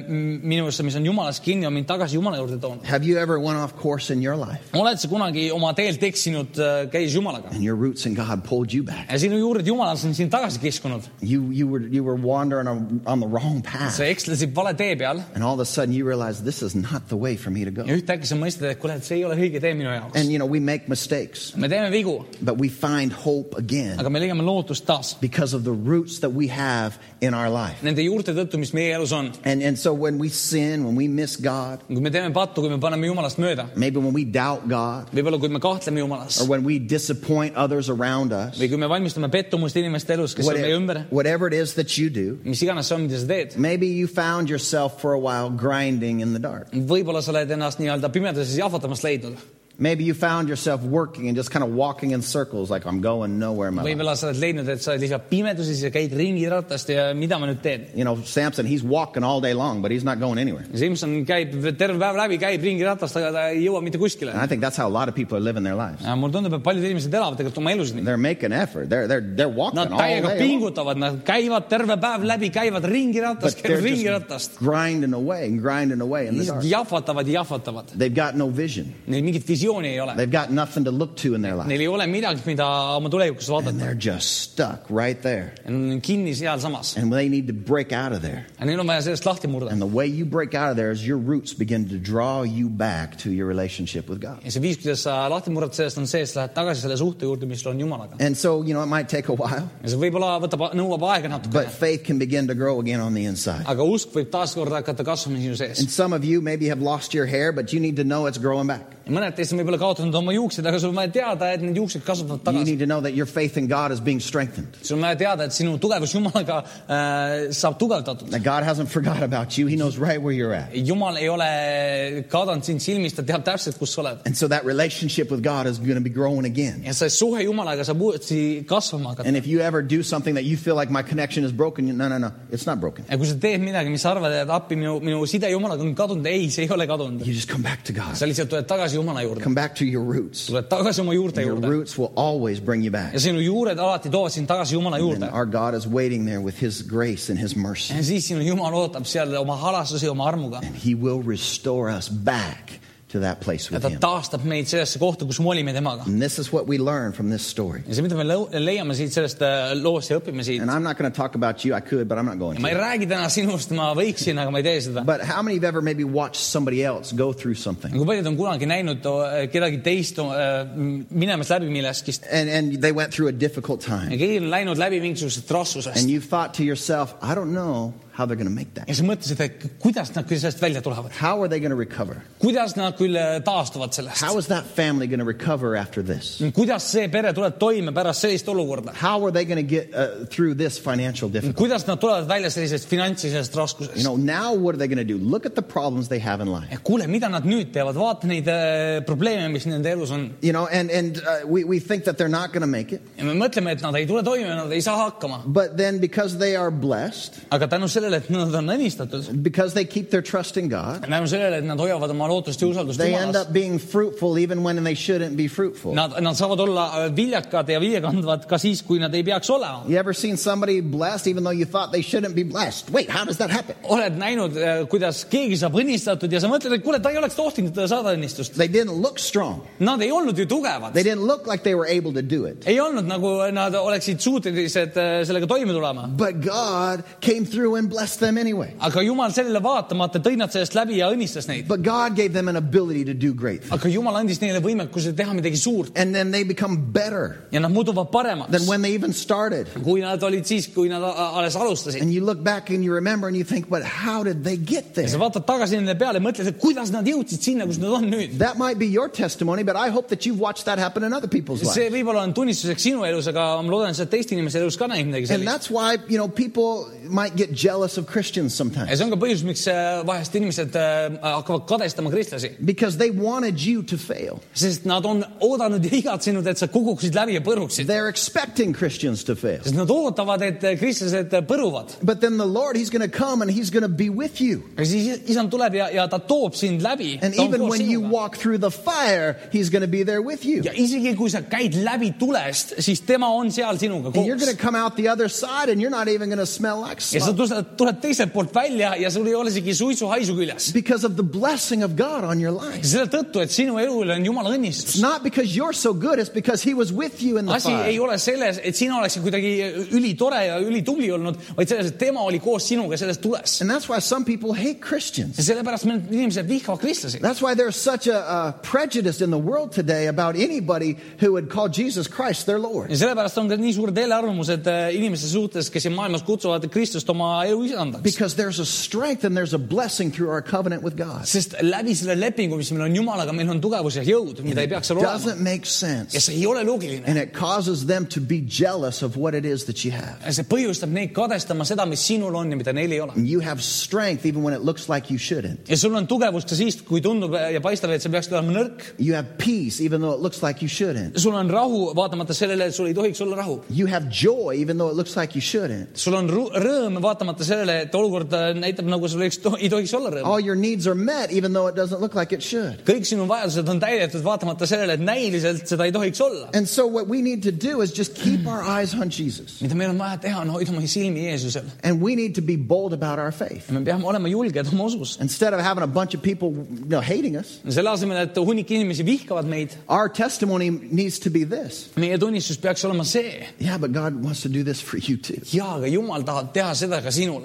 minusse, mis on Jumalas kinni, on mind tagasi Jumala juurde toonud. Have you ever went off course in your life oled sa kunagi oma teelt eksinud eh,, käis Jumalaga and your roots in God pulled you back? ja sinu juured Jumalas on sind tagasi kiskunud. You, you, were, you were wandering on, on the wrong path. sa ekslesid vale tee peal And all of a sudden you realize this is not the way for me to go. ja ühtäkki sa mõistad, et kuule, et see ei ole õige tee minu jaoks. And you know, we make mistakes, me teeme vigu, but we find hope again aga me leiame lootust taas because of the roots that we have in our life. nende juurte tõttu, mis meie elus on. And, and so when we sin, when we miss God, kui me teeme pattu, kui me paneme Jumalast mööda, maybe when we doubt God, võib-olla kui me kahtleme Jumalas or when we disappoint others around us, või kui me valmistame pettumust elus, kes on meie ümber whatever,, it is that you do, mis iganes see on, mida sa teed. maybe you found yourself for a while grinding in the dark. võib-olla sa oled ennast nii-öelda pimeduses jahvatamast leidnud. Maybe you found yourself working and just kind of walking in circles like I'm going nowhere in my life. võib-olla sa oled leidnud, et sa oled lihtsalt pimeduses ja käid ringiratast ja mida ma nüüd teen. You know, Samson, he's walking all day long, but he's not going anywhere. Simson käib terve päev läbi, käib ringiratast, aga ta ei jõua mitte kuskile And I think that's how a lot of people are living their lives. mulle tundub, et paljud inimesed elavad tegelikult oma elusid nii. They're making effort. They're, they're, they're walking Nad all täiega day long. pingutavad, nad käivad terve päev läbi, käivad ringiratast, But they're käivad just ringiratast. grinding away and grinding away in the dark. jahvatavad jahvatavad. They've got no vision. Neil mingit visiooni ei ole. They've got nothing to look to in their life. Neil ei ole midagi, mida oma tulevikus And vaadata. they're just stuck right there. ja nad on kinni sealsamas. And they need to break out of there. ja neil on vaja sellest lahti murda. And the way you break out of there is your roots begin to draw you back to your relationship with God. ja see viis, kuidas sa lahti murrad sellest, on see, et sa lähed tagasi selle suhte juurde, mis sul on Jumalaga. And so, you know, it might take a while, ja see võib-olla võtab, nõuab aega but natukene, faith can begin to grow again on the inside. aga usk võib taaskord hakata kasvama sinu sees And. some of you maybe have lost your hair, but you need to know it's growing back. Mõned teist on võib-olla kaotanud oma juuksed, aga sul on vaja teada, et need juuksed kasvavad You tagasi. need to know that your faith in God is being strengthened. sul on vaja teada, et sinu tugevus Jumalaga äh, saab tugevdatud. That God hasn't forgot about you. He knows right where you're at. Jumal ei ole kaadanud sind silmist, ta teab täpselt, kus sa oled. And so that relationship with God is going to be growing again. ja see suhe Jumalaga saab uuesti kasvama hakata. And if you ever do something that you feel like my connection is broken, you- no, no, no, it's not broken. ja kui sa teed midagi, mis sa arvad, et appi, minu, minu side Jumalaga on kadunud, ei, see ei ole kadunud. You just come back to God. sa lihtsalt tuled tagasi Jumala juurde, Come back to your roots. tuled tagasi oma juurte your juurde roots will always bring you back. ja sinu juured alati toovad sind tagasi Jumala And juurde. our God is waiting there with His grace and His mercy. ja siis sinu Jumal ootab seal oma ja oma armuga And He will restore us back to that place ja with ta Him. taastab meid sellesse kohta, kus me olime temaga. And this is what we learn from this story. ja see, mida me lõu- leiame siit sellest äh, loost ja õpime siit And. I'm not going to talk about you. I could, but I'm not going ma ei to. räägi täna sinust, ma võiksin, aga ma ei tee seda. But how many of you ever maybe watched somebody else go through something? kui paljud on kunagi näinud äh, kedagi teist äh, minemas läbi millestki And, and they went through a difficult ja time. keegi on läinud läbi mingisugusest raskusest And you thought to yourself, I don't know how they're going to make that. ja sa mõtlesid, et kuidas nad küll sellest välja tulevad, How are they going to recover? kuidas nad küll äh, taastuvad sellest, How is that family going to recover after this? kuidas see pere tuleb toime pärast sellist olukorda, How are they going to get uh, through this financial difficulty? kuidas nad tulevad välja sellisest finantsilisest You raskusest know, now what are they going to do? Look at the problems they have in life. ja kuule, mida nad nüüd teevad, vaata neid äh, probleeme, mis nende elus on You know, and, and uh, we, we think that they're not going to make it. ja me mõtleme, et nad ei tule toime, nad ei saa hakkama, But then because they are blessed, aga tänu sellele, sellele, et nad on õnnistatud, because they keep their trust in God, tänu sellele, et nad hoiavad oma lootust ja usaldust they end Jumalas, up being fruitful even when they shouldn't be fruitful. nad, nad saavad olla äh, viljakad ja viljakandvad ka siis, kui nad ei peaks olema. You ever seen somebody blessed even though you thought they shouldn't be blessed? Wait, how does that happen? oled näinud äh,, kuidas keegi saab õnnistatud ja sa mõtled, et kuule, ta ei oleks tohtinud saada õnnistust. They didn't look strong. Nad ei olnud ju tugevad They, didn't look like they were able to do it. ei olnud nagu nad oleksid suutelised äh, sellega toime tulema. But God came through and blessed them anyway. aga Jumal sellele vaatamata tõi nad sellest läbi ja õnnistas neid. But God gave them an ability to do great things. aga Jumal andis neile võimekuse teha midagi suurt And then they become better ja nad muutuvad paremaks than when they even started. kui nad olid siis, kui nad a- alles alustasid. And you look back and you remember and you think, but how did they get ja sa there? vaatad tagasi nende peale ja mõtled, et kuidas nad jõudsid sinna, kus nad on nüüd. That might be your testimony, but I hope that you've watched that happen in other people's lives. see võib-olla on tunnistuseks sinu elus, aga ma loodan, et sa oled teiste inimeste elus ka näinud midagi And sellist. that's why, you know, people might get jealous of Christians ja sometimes see on ka põhjus, miks äh, vahest inimesed äh, hakkavad kadestama kristlasi, because they wanted you to fail. sest nad on oodanud ja igatsenud, et sa kukuksid läbi ja põruksid. They're expecting Christians to fail. sest nad ootavad, et äh, kristlased äh, põruvad. But then the Lord, He's going to come and He's going to be with you. aga siis isand tuleb ja, ja ta toob sind läbi. And even when you walk through the fire, He's going to be there with you. ja isegi kui sa käid läbi tulest, siis tema on seal sinuga And you're koos going to come out the other side and you're not even going to smell like ja sa smoke tuled, tuled teiselt poolt välja ja sul ei ole isegi suitsuhaisu küljes. because of the blessing of God on your life. selle tõttu, et sinu elul on Jumala It's õnnistus. not because you're so good, it's because He was with you in the asi ei fire. ole selles, et sina oleksid kuidagi ülitore ja ülitubli olnud, vaid selles, et tema oli koos sinuga selles tules. And that's why some people hate Christians. ja sellepärast mõned inimesed vihkavad kristlasi. That's why there's such a, a prejudice in the world today about anybody who would call Jesus Christ their Lord. ja sellepärast on ka nii suured eelarvamused äh, inimeste suhtes, kes siin maailmas kutsuvad Kristust oma elu isandaks. Because there's a strength and there's a blessing through our covenant with God. sest läbi selle lepingu, mis meil on Jumalaga, meil on tugevus ja jõud, mida ei peaks seal olema. Doesn't make ja sense. see ei ole loogiline. And it causes them to be jealous of what it is that you have. see põhjustab neid kadestama seda, mis sinul on ja mida neil ei ole. And you have strength even when it looks like you shouldn't. ja sul on tugevust ka siis, kui tundub ja paistab, et sa peaksid olema nõrk. You have peace even though it looks like you shouldn't. sul on rahu, vaatamata sellele, et sul ei tohiks olla rahu. You have joy even though it looks like you shouldn't. sul on ru- rõõm, vaatamata sellele, et olukord äh, näitab, nagu sul võiks, ei tohiks olla rõõm. All your needs are met even though it doesn't look like it should. kõik sinu vajadused on täidetud, vaatamata sellele, et näiliselt seda ei tohiks olla. And so what we need to do is just keep our eyes on Jesus. mida meil on vaja teha, on hoida oma silmi Jeesusel. And we need to be bold about our faith. ja me peame olema julged oma usus. Instead of having a bunch of people you know, hating us, selle asemel, et hunnik inimesi vihkavad meid, our testimony needs to be this. meie tunnistus peaks olema see. Yeah, but God wants to do this for you too. jaa, aga Jumal tahab teha seda ka sinule.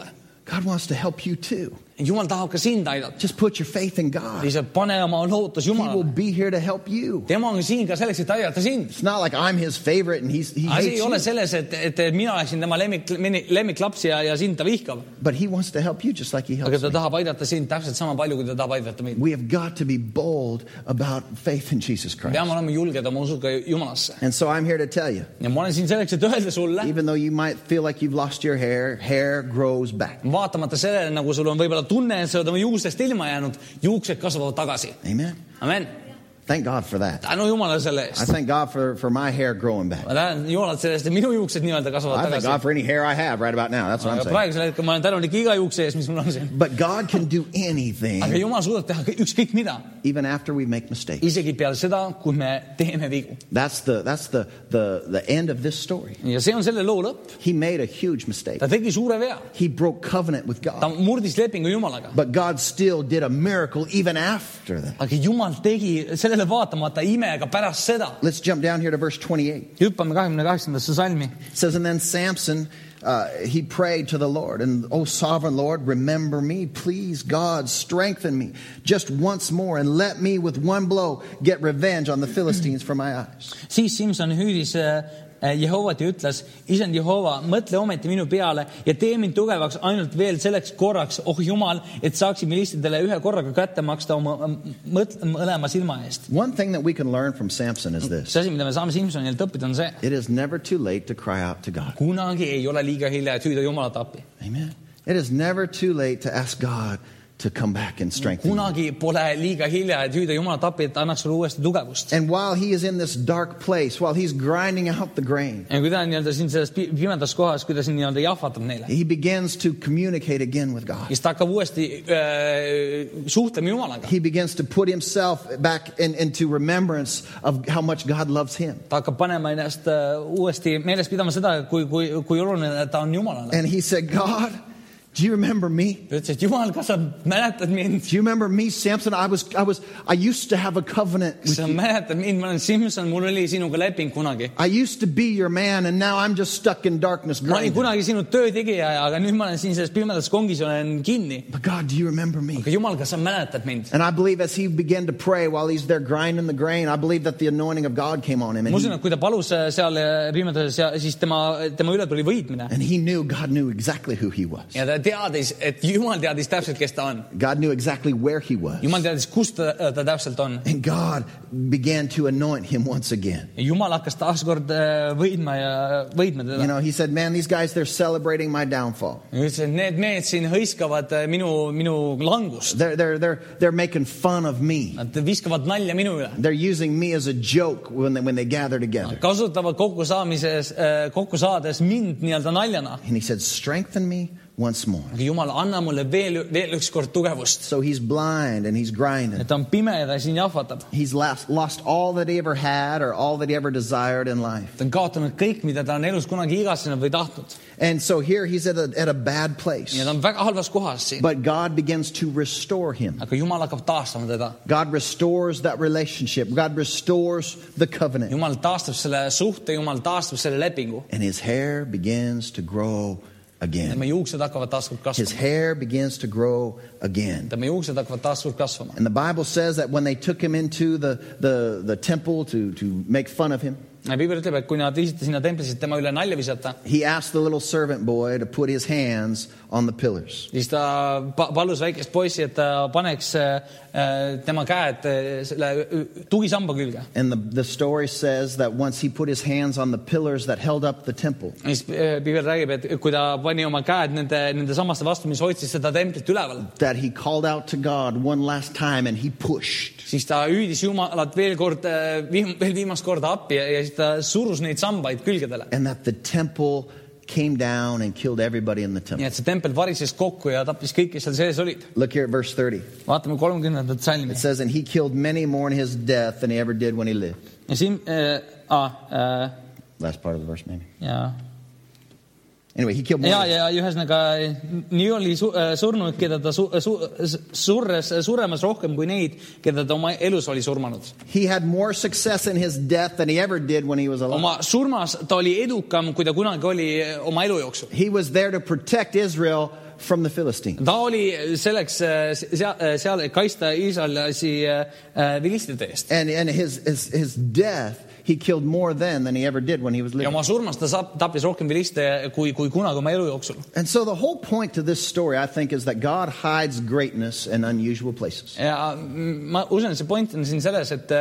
God wants to help you too. Jumal tahab ka sind aidata. Just put your faith in God. lihtsalt pane oma lootus He will Jumalale. be here to help you. tema on siin ka selleks, et aidata sind. It's not like I'm his favorite and he's, he asi ei ole you. selles, et, et mina oleksin tema lemmik, lemmiklaps ja, ja sind ta vihkab. But he wants to help you just like he aga helps ta me. tahab aidata sind täpselt sama palju, kui ta tahab aidata meid. We have got to be bold about faith in Jesus Christ. peame olema julged oma usuga Jumalasse. And so I'm here to tell you, ja ma olen siin selleks, et öelda sulle, even though you might feel like you've lost your hair, hair grows back. vaatamata sellele, nagu sul on võib-olla tunne, sa oled oma juustest ilma jäänud, juuksed kasvavad tagasi. Amen. amen. Thank God for that. tänu Jumalale selle I. thank God for, for my hair growing back. ma tänan Jumalat selle eest, et minu juuksed nii-öelda I thank God. for any hair I have right about now. That's what I'm aga saying. praegusel hetkel ma olen tänulik iga juukse ees, mis mul on siin. But God can do anything. aga Jumal suudab teha kõik- ükskõik mida, even after we make mistakes. isegi peale seda, kui me teeme vigu. That's the that's the the the end of this story. ja see on selle loo lõpp. He made a huge mistake. ta tegi suure vea, He broke covenant with ta God. murdis lepingu Jumalaga. But God still did a miracle even after that. aga Jumal tegi sellele vaatamata ime ka pärast seda. Let's jump down here to verse 28. hüppame kahekümne kaheksandasse salmi. It says, And then Samson, uh, he prayed to the Lord, and, Oh, sovereign Lord, remember me. Please, God, strengthen me just once more, and let me with one blow get revenge on the Philistines for my eyes. siis Simson hüüdis äh, Jehovat ja ütles, isand Jehova, mõtle ometi minu peale ja tee mind tugevaks ainult veel selleks korraks, oh Jumal, et saaksime listidele ühe korraga kätte maksta oma mõt-, mõlema silma eest. One thing that we can learn from Samson is this see asi, mida me saame Simsonilt õppida, on see, it is never too late to cry out to God. kunagi ei ole liiga hilja, et hüüda Jumalat appi. Amen. It is never too late to ask God to come back and strengthen you. kunagi pole liiga hilja, et hüüda Jumala appi, et annaks sulle uuesti tugevust. And while he is in this dark place, while he's grinding out the grain, ja kui ta on nii-öelda siin selles pimedas kohas, kui ta siin nii-öelda jahvatab neile, he begins to communicate again with God. siis ta hakkab uuesti öö, suhtlema Jumalaga. He begins to put himself back in, into remembrance of how much God loves him. ta hakkab panema ennast öö, uuesti meeles pidama seda, kui, kui, kui oluline ta on Jumalale. And he said, God, do you remember me? ta ütles, et Jumal, kas sa mäletad? Do you remember me, Samson? I was, I was, I used to have a covenant with you. mäletad mind, ma olen Simson, mul oli sinuga leping kunagi. I used to be your man, and now I'm just stuck in darkness ma olin grinding. kunagi sinu töötegija, aga nüüd ma olen siin selles pimedas kongis, olen kinni. But God, do you remember me? aga Jumal, kas sa mäletad mind? And I believe as he began to pray while he's there grinding the grain, I believe that the anointing of God came on him. ma And usun, he, et kui ta palus eh, seal eh, pimedas, siis tema, tema üle tuli võitmine and he knew, God knew exactly who he was. ja ta teadis, et Jumal teadis täpselt, kes ta on. God knew exactly where he was. Jumal teadis, kus uh, uh, ta, ta täpselt on. And God began to anoint him once again. Jumal hakkas taaskord äh, võitma ja võitma You. Uh, know, he said, Man, these guys, they're celebrating my downfall. ja ütles, et need mehed siin hõiskavad äh, minu, minu langust. They're, they're, they're, they're making fun of me. Nad viskavad nalja minu üle. They're using me as a joke when they, when they gather together. kasutavad kokkusaamises äh,, kokku saades mind nii-öelda naljana. And he said, Strengthen me once more. Jumal, anna veel, veel ükskord tugevust. So he's blind and he's grinding. et ta on pime ja ta siin jahvatab. He's lost, lost all that he ever had or all that he ever desired in life. ta on kaotanud kõik, mida ta on elus kunagi igatsenud või tahtnud. And so here he's at a, at a bad place. ja ta on väga halvas kohas siin. But God begins to restore him. aga Jumal hakkab taastama teda. God restores that relationship. God restores the covenant. Jumal taastab selle suhte, Jumal taastab selle lepingu. And his hair begins to grow again. tema juuksed hakkavad taaskord His. hair begins to grow again. tema juuksed hakkavad taaskord kasvama. And the Bible says that when they took him into the, the, the temple to, to make fun of him, piibel ütleb, et kui nad viisite sinna templisse tema üle nalja visata, he asked the little servant boy to put his hands on the pillars. siis ta pa- palus väikest poissi, et ta paneks äh, tema käed äh, selle tugisamba külge. And the, the story says that once he put his hands on the pillars that held up the temple, siis äh, piibel räägib, et kui ta pani oma käed nende, nende sammaste vastu, mis hoidsid seda templit üleval, that he called out to God one last time and he pushed. siis ta hüüdis Jumalat veel kord, veel viimast korda appi ja, ja siis ta uh, surus neid sambaid külgedele. And that the temple came down and killed everybody in the nii temple. et see tempel varises kokku ja tappis kõik, kes seal sees olid. Look here at verse 30. vaatame kolmekümnendat salmi It says, And he killed many more in his death than he ever did when he lived. ja siin äh,, ah, äh, Last part of the verse, maybe. ja Anyway, he killed more. ja, ja ühesõnaga nii oli su, äh, surnud, keda ta su, äh, su, äh, surres äh,, suremas rohkem kui neid, keda ta oma elus oli surmanud. He had more success in his death than he ever did when he was alive. oma surmas ta oli edukam, kui ta kunagi oli äh, oma elu jooksul. He was there to protect Israel from the Philistines. ta oli selleks äh, seal, seal, et kaitsta Iisraeli äh, vilistide eest. And, and his, his, his death, he killed more then than he ever did when he was ja living. oma surmas ta saab, tappis rohkem viliste kui, kui kunagi oma elu jooksul. And so the whole point to this story, I think, is that God hides greatness in unusual places. ja mm, ma usun, et see point on siin selles, et,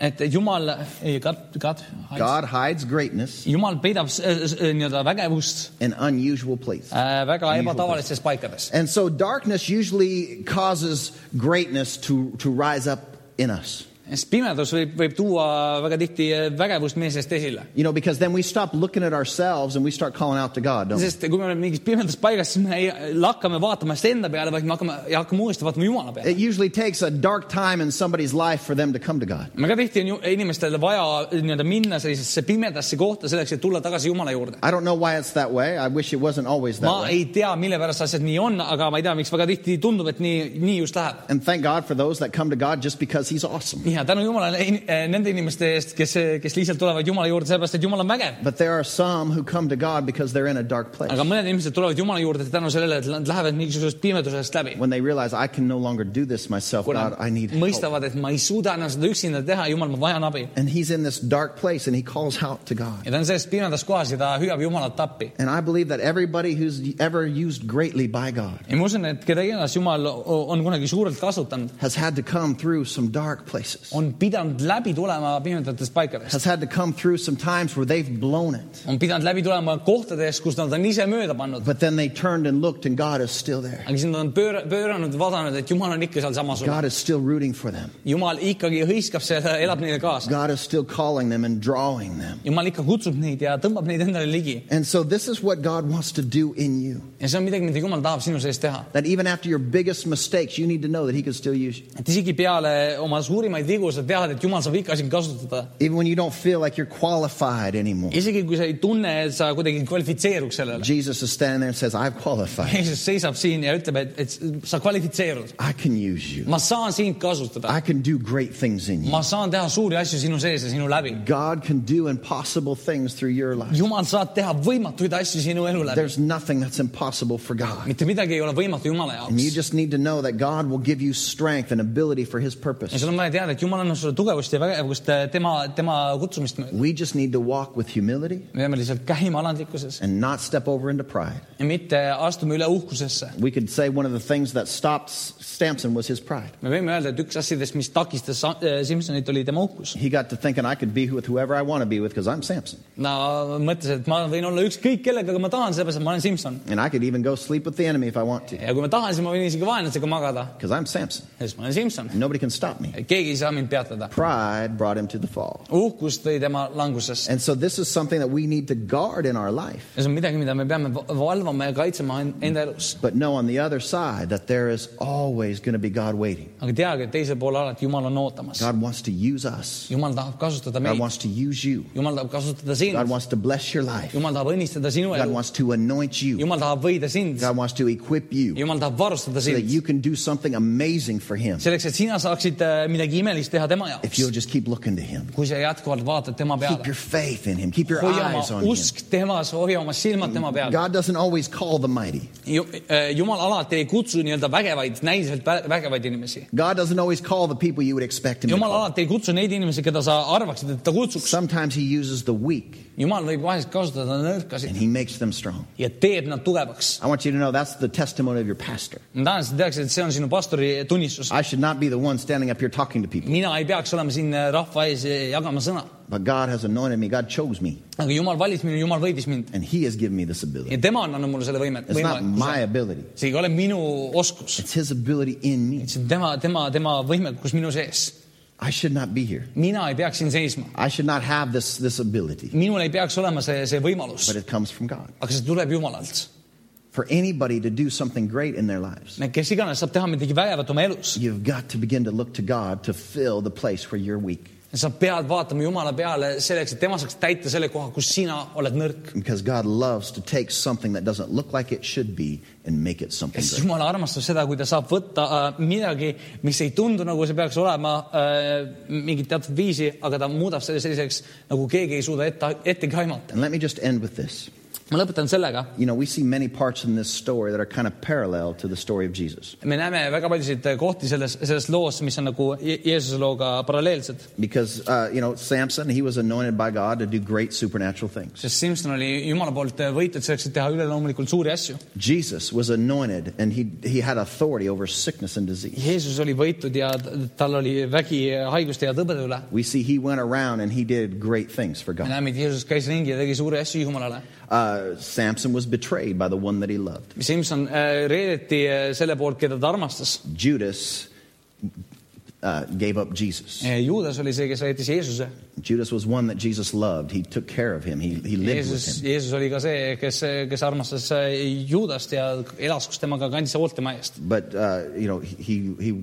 et Jumal, ei, God, God, God hides greatness Jumal peidab nii-öelda vägevust in unusual places. äh, väga ebatavalistes paikades. And so darkness usually causes greatness to, to rise up in us. Sest pimedus võib, võib tuua väga tihti äh, vägevust meie seest esile. You know, because then we stop looking at ourselves and we start calling out to God, don't we? sest kui me oleme mingis pimedas paigas, siis me ei lakkame vaatama ennast enda peale, vaid me hakkame ja hakkame uuesti vaatama Jumala peale. It usually takes a dark time in somebody's life for them to come to God. väga tihti on ju inimestel vaja nii-öelda minna sellisesse pimedasse kohta selleks, et tulla tagasi Jumala juurde. I don't know why it's that way. I wish it wasn't always that ma way. ei tea, mille pärast asjad nii on, aga ma ei tea, miks väga tihti tundub, et nii, nii just läheb. And thank God for those that come to God just because He's awesome. ja tänu Jumalale eh, nende inimeste eest, kes eh,, kes lihtsalt tulevad Jumala juurde sellepärast, et Jumal on vägev. But there are some who come to God because they're in a dark place. aga mõned inimesed tulevad Jumala juurde tänu sellele, et nad lähevad mingisugusest pimedusest läbi. When they realize I can no longer do this myself, kui God, nad I need help. mõistavad, et ma ei suuda enam seda üksinda teha, Jumal, ma vajan abi. And He's in this dark place and He calls out to God. ja ta on selles pimedas kohas ja ta hüüab Jumalat appi. And I believe that everybody who's ever used greatly by God ja ma usun, et keda iganes Jumal on kunagi suurelt kasutanud, has had to come through some dark places. Places, on pidanud läbi tulema pimedatest paikadest, has had to come through some times where they've blown it. on pidanud läbi tulema kohtadest, kus nad on ise mööda pannud, But then they turned and looked, and God is still there. aga siis nad on pööra-, pööranud, vaadanud, et Jumal on ikka sealsamas, God is still rooting for them. Jumal ikkagi hõiskab selle, elab neile kaasa. God is still calling them and drawing them. Jumal ikka kutsub neid ja tõmbab neid endale ligi And so, this is what God wants to do in you. ja see on midagi, mida Jumal tahab sinu sees teha. That even after your biggest mistakes, you need to know that He can still use you. et isegi peale oma suurimaid vigu sa tead, et Jumal saab ikka sind kasutada. Even when you don't feel like you're qualified anymore. isegi kui sa ei tunne, et sa kuidagi kvalifitseeruks sellele. Jesus is standing there and says, I've qualified. Jeesus seisab siin ja ütleb, et, et sa kvalifitseerud. I can use you. ma saan sind kasutada. I can do great things in you. ma saan teha suuri asju sinu sees ja sinu läbi. God can do impossible things through your life. Jumal saab teha võimatuid asju sinu elu läbi. There's nothing that's impossible for God. mitte midagi ei ole võimatu Jumala And you jaoks. just need to know that God will give you strength and ability for His ja purpose. sul on vaja teada, et Jumal annab sulle tugevust ja vägevust tema, tema kutsumist mööda. We just need to walk with humility me peame lihtsalt käima alandlikkuses and not step over into pride. ja mitte astuma üle uhkusesse. We could say one of the things that stopped Samson was his pride. me võime öelda, et üks asjadest, mis takistas Sa- äh, Simsonit, oli tema uhkus. He got to thinking I could be with whoever I want to be with because I'm Samson. ta mõtles, et ma võin olla ükskõik kellega, aga ma tahan, sellepärast et ma olen Simson. And I could even go sleep with the enemy if I want to ja kui ma tahan, siis ma võin isegi vaenlasega magada, because I'm Samson. sest ma olen Simson. Nobody can stop me. keegi ei saa mind peatada. Pride brought him to the fall. uhkus tõi tema langusesse. And so this is something that we need to guard in our life. ja see on midagi, mida me peame va- valvama ja kaitsema en- enda elus. But know on the other side that there is always going to be God waiting. aga teage, et teisel pool alati Jumal on ootamas. God wants to use us. Jumal tahab kasutada God meid, wants to use you. Jumal tahab kasutada God sind, wants to bless your life. Jumal tahab õnnistada sinu God elu, wants to anoint you. Jumal tahab võida sind, God wants to equip you Jumal tahab varustada so that sind, you can do something amazing for Him selleks, et sina saaksid äh, midagi imelist teha tema if jaoks you'll just keep looking to Him. kui sa jätkuvalt vaatad tema Keep peale your. faith in Him. Keep your hoia oma eyes on Him. usk temas, hoia oma silmad tema peal. God doesn't always call the mighty. Jumal alati ei kutsu nii-öelda vägevaid, näiliselt vä- vägevaid inimesi. God doesn't always call the people you would expect Him to Jumal call. alati ei kutsu neid inimesi, keda sa arvaksid, et ta kutsuks. Sometimes He uses the weak Jumal võib vahest kasutada nõrkasid and He makes them strong. ja teeb nad tugevaks. I want you to know that's the testimony of your pastor. ma tahan, et sa teaksid, et see on sinu pastori tunnistus. I should not be the one standing up here talking to people, mina ei peaks olema siin rahva ees jagama sõna, but God has anointed me. God chose me, aga Jumal valis mind, Jumal võitis mind and He has given me this ability. ja tema on andnud mulle selle võimet, It's not my võimekuse. ability, see ei ole minu oskus, it's His ability in me. see on tema, tema, tema võimekus minu sees. I should not be here. mina ei peaks siin seisma, I should not have this, this ability, minul ei peaks olema see, see võimalus but, it comes from God. aga see tuleb Jumalalt. For anybody to do something great in their lives, kes iganes saab teha midagi vägevat oma elus, you've got to begin to look to God to fill the place where you're weak. Sa pead vaatama Jumala peale selleks, et tema saaks täita selle koha, kus sina oled nõrk. Because God loves to take something that doesn't look like it should be and make it something great. Jumal armastab seda, kui ta saab võtta äh, midagi, mis ei tundu nagu see peaks olema äh, mingit teatud viisi, aga ta muudab selle selliseks, nagu keegi ei suuda ette, ettegi aimata. And let me just end with this. Ma lõpetan sellega. You know, we see many parts in this story that are kind of parallel to the story of Jesus. me näeme väga paljusid kohti selles, selles loos, mis on nagu Je- Jeesuse looga paralleelsed. Because, uh, you know, Samson, he was anointed by God to do great supernatural things. sest Simson oli Jumala poolt võitud selleks, et teha üleloomulikult suuri asju. Jesus was anointed and he, he had authority over sickness and disease. Jeesus oli võitud ja t- tal oli vägi haiguste ja tõbede üle. We see he went around and he did great things for me God. näeme, et Jeesus käis ringi ja tegi suuri asju Jumalale. Uh, Samson was betrayed by the one that he loved. Simson äh, reedeti äh, selle poolt, keda ta armastas. Judas uh, gave up Jesus. Juudas oli see, kes reetis Jeesuse. Judas was one that Jesus loved. He took care of him. He, he lived with Jeesus, him. Jeesus oli ka see, kes, kes armastas äh, Juudast ja elas koos temaga, kandis hoolt tema eest. But, uh, you know, he, he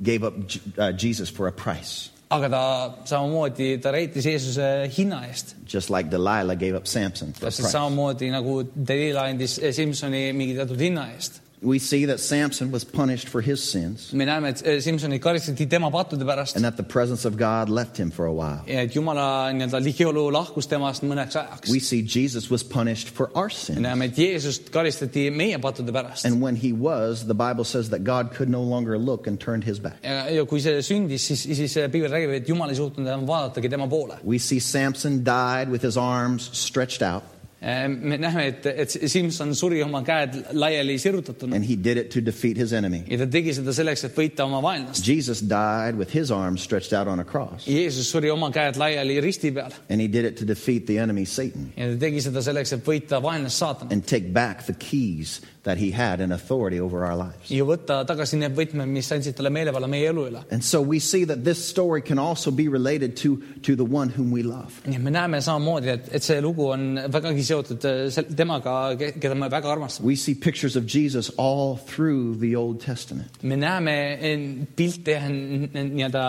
gave up J- uh, Jesus for a price, aga ta samamoodi, ta reetis Jeesuse hinna eest. just like Delilah gave up Samson täpselt samamoodi nagu Delila andis Simsoni mingi teatud hinna eest. We see that Samson was punished for his sins me näeme, et Simsonit karistati tema pattude pärast and that the presence of God left him for a while. ja et Jumala nii-öelda ligiolu lahkus temast mõneks ajaks We. see Jesus was punished for our me sins. näeme, et Jeesust karistati meie pattude pärast. And when he was, the Bible says that God could no longer look and turned his back. ja, ja kui see sündis, siis, siis piibel räägib, et Jumal ei suutnud enam vaadatagi tema poole. We see Samson died with his arms stretched out. Ehm, me näeme, et, et Simson suri oma käed laiali sirutatuna and he did it to defeat his enemy. ja ta tegi seda selleks, et võita oma vaenlast. Jesus died with his arms stretched out on a cross, Jeesus suri oma käed laiali risti peal. And he did it to defeat the enemy, Satan, ja ta tegi seda selleks, et võita vaenlast saatan. And take back the keys that he had an authority over our lives. ja võtta tagasi need võtmed, mis andsid talle meelevalla meie elu üle. And so we see that this story can also be related to, to the one whom we love. nii et me näeme samamoodi, et, et see lugu on vägagi seotud äh, sel- temaga, keda me väga armastame. We see pictures of Jesus all through the Old Testament. me näeme eh, pilte ja n- n- nii-öelda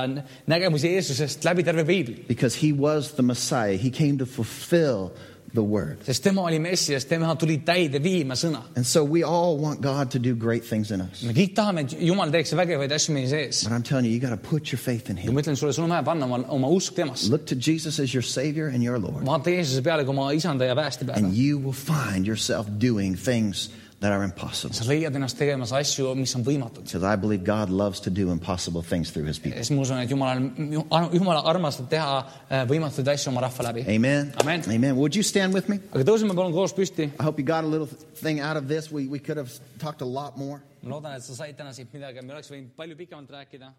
nägemusi Jeesusest läbi terve piibli, Because he was the Messiah. He came to fulfill the word. sest tema oli Messias, tema tuli täide viima sõna. And so we all want God to do great things in us. me kõik tahame, et Jumal teeks vägevaid asju meie sees. But I'm telling you, you got to put your faith in ja him. ma ütlen sulle, sul on vaja panna oma, oma usk temasse. Look to Jesus as your Savior and your Lord. vaata Jeesuse peale kui oma isanda ja päästja peale And. you will find yourself doing things that are impossible. sa leiad ennast tegemas asju, mis on võimatud. Because I believe God loves to do impossible things through his people. siis ma usun, et Jumal, Jumal armastab teha äh, võimatuid asju oma rahva läbi. Amen. Amen. Amen. Would you stand with me? aga tõuseme palun koos püsti. I hope you got a little thing out of this. We, we could have talked a lot more. ma loodan, et sa said täna siit midagi, me oleks võinud palju pikemalt rääkida.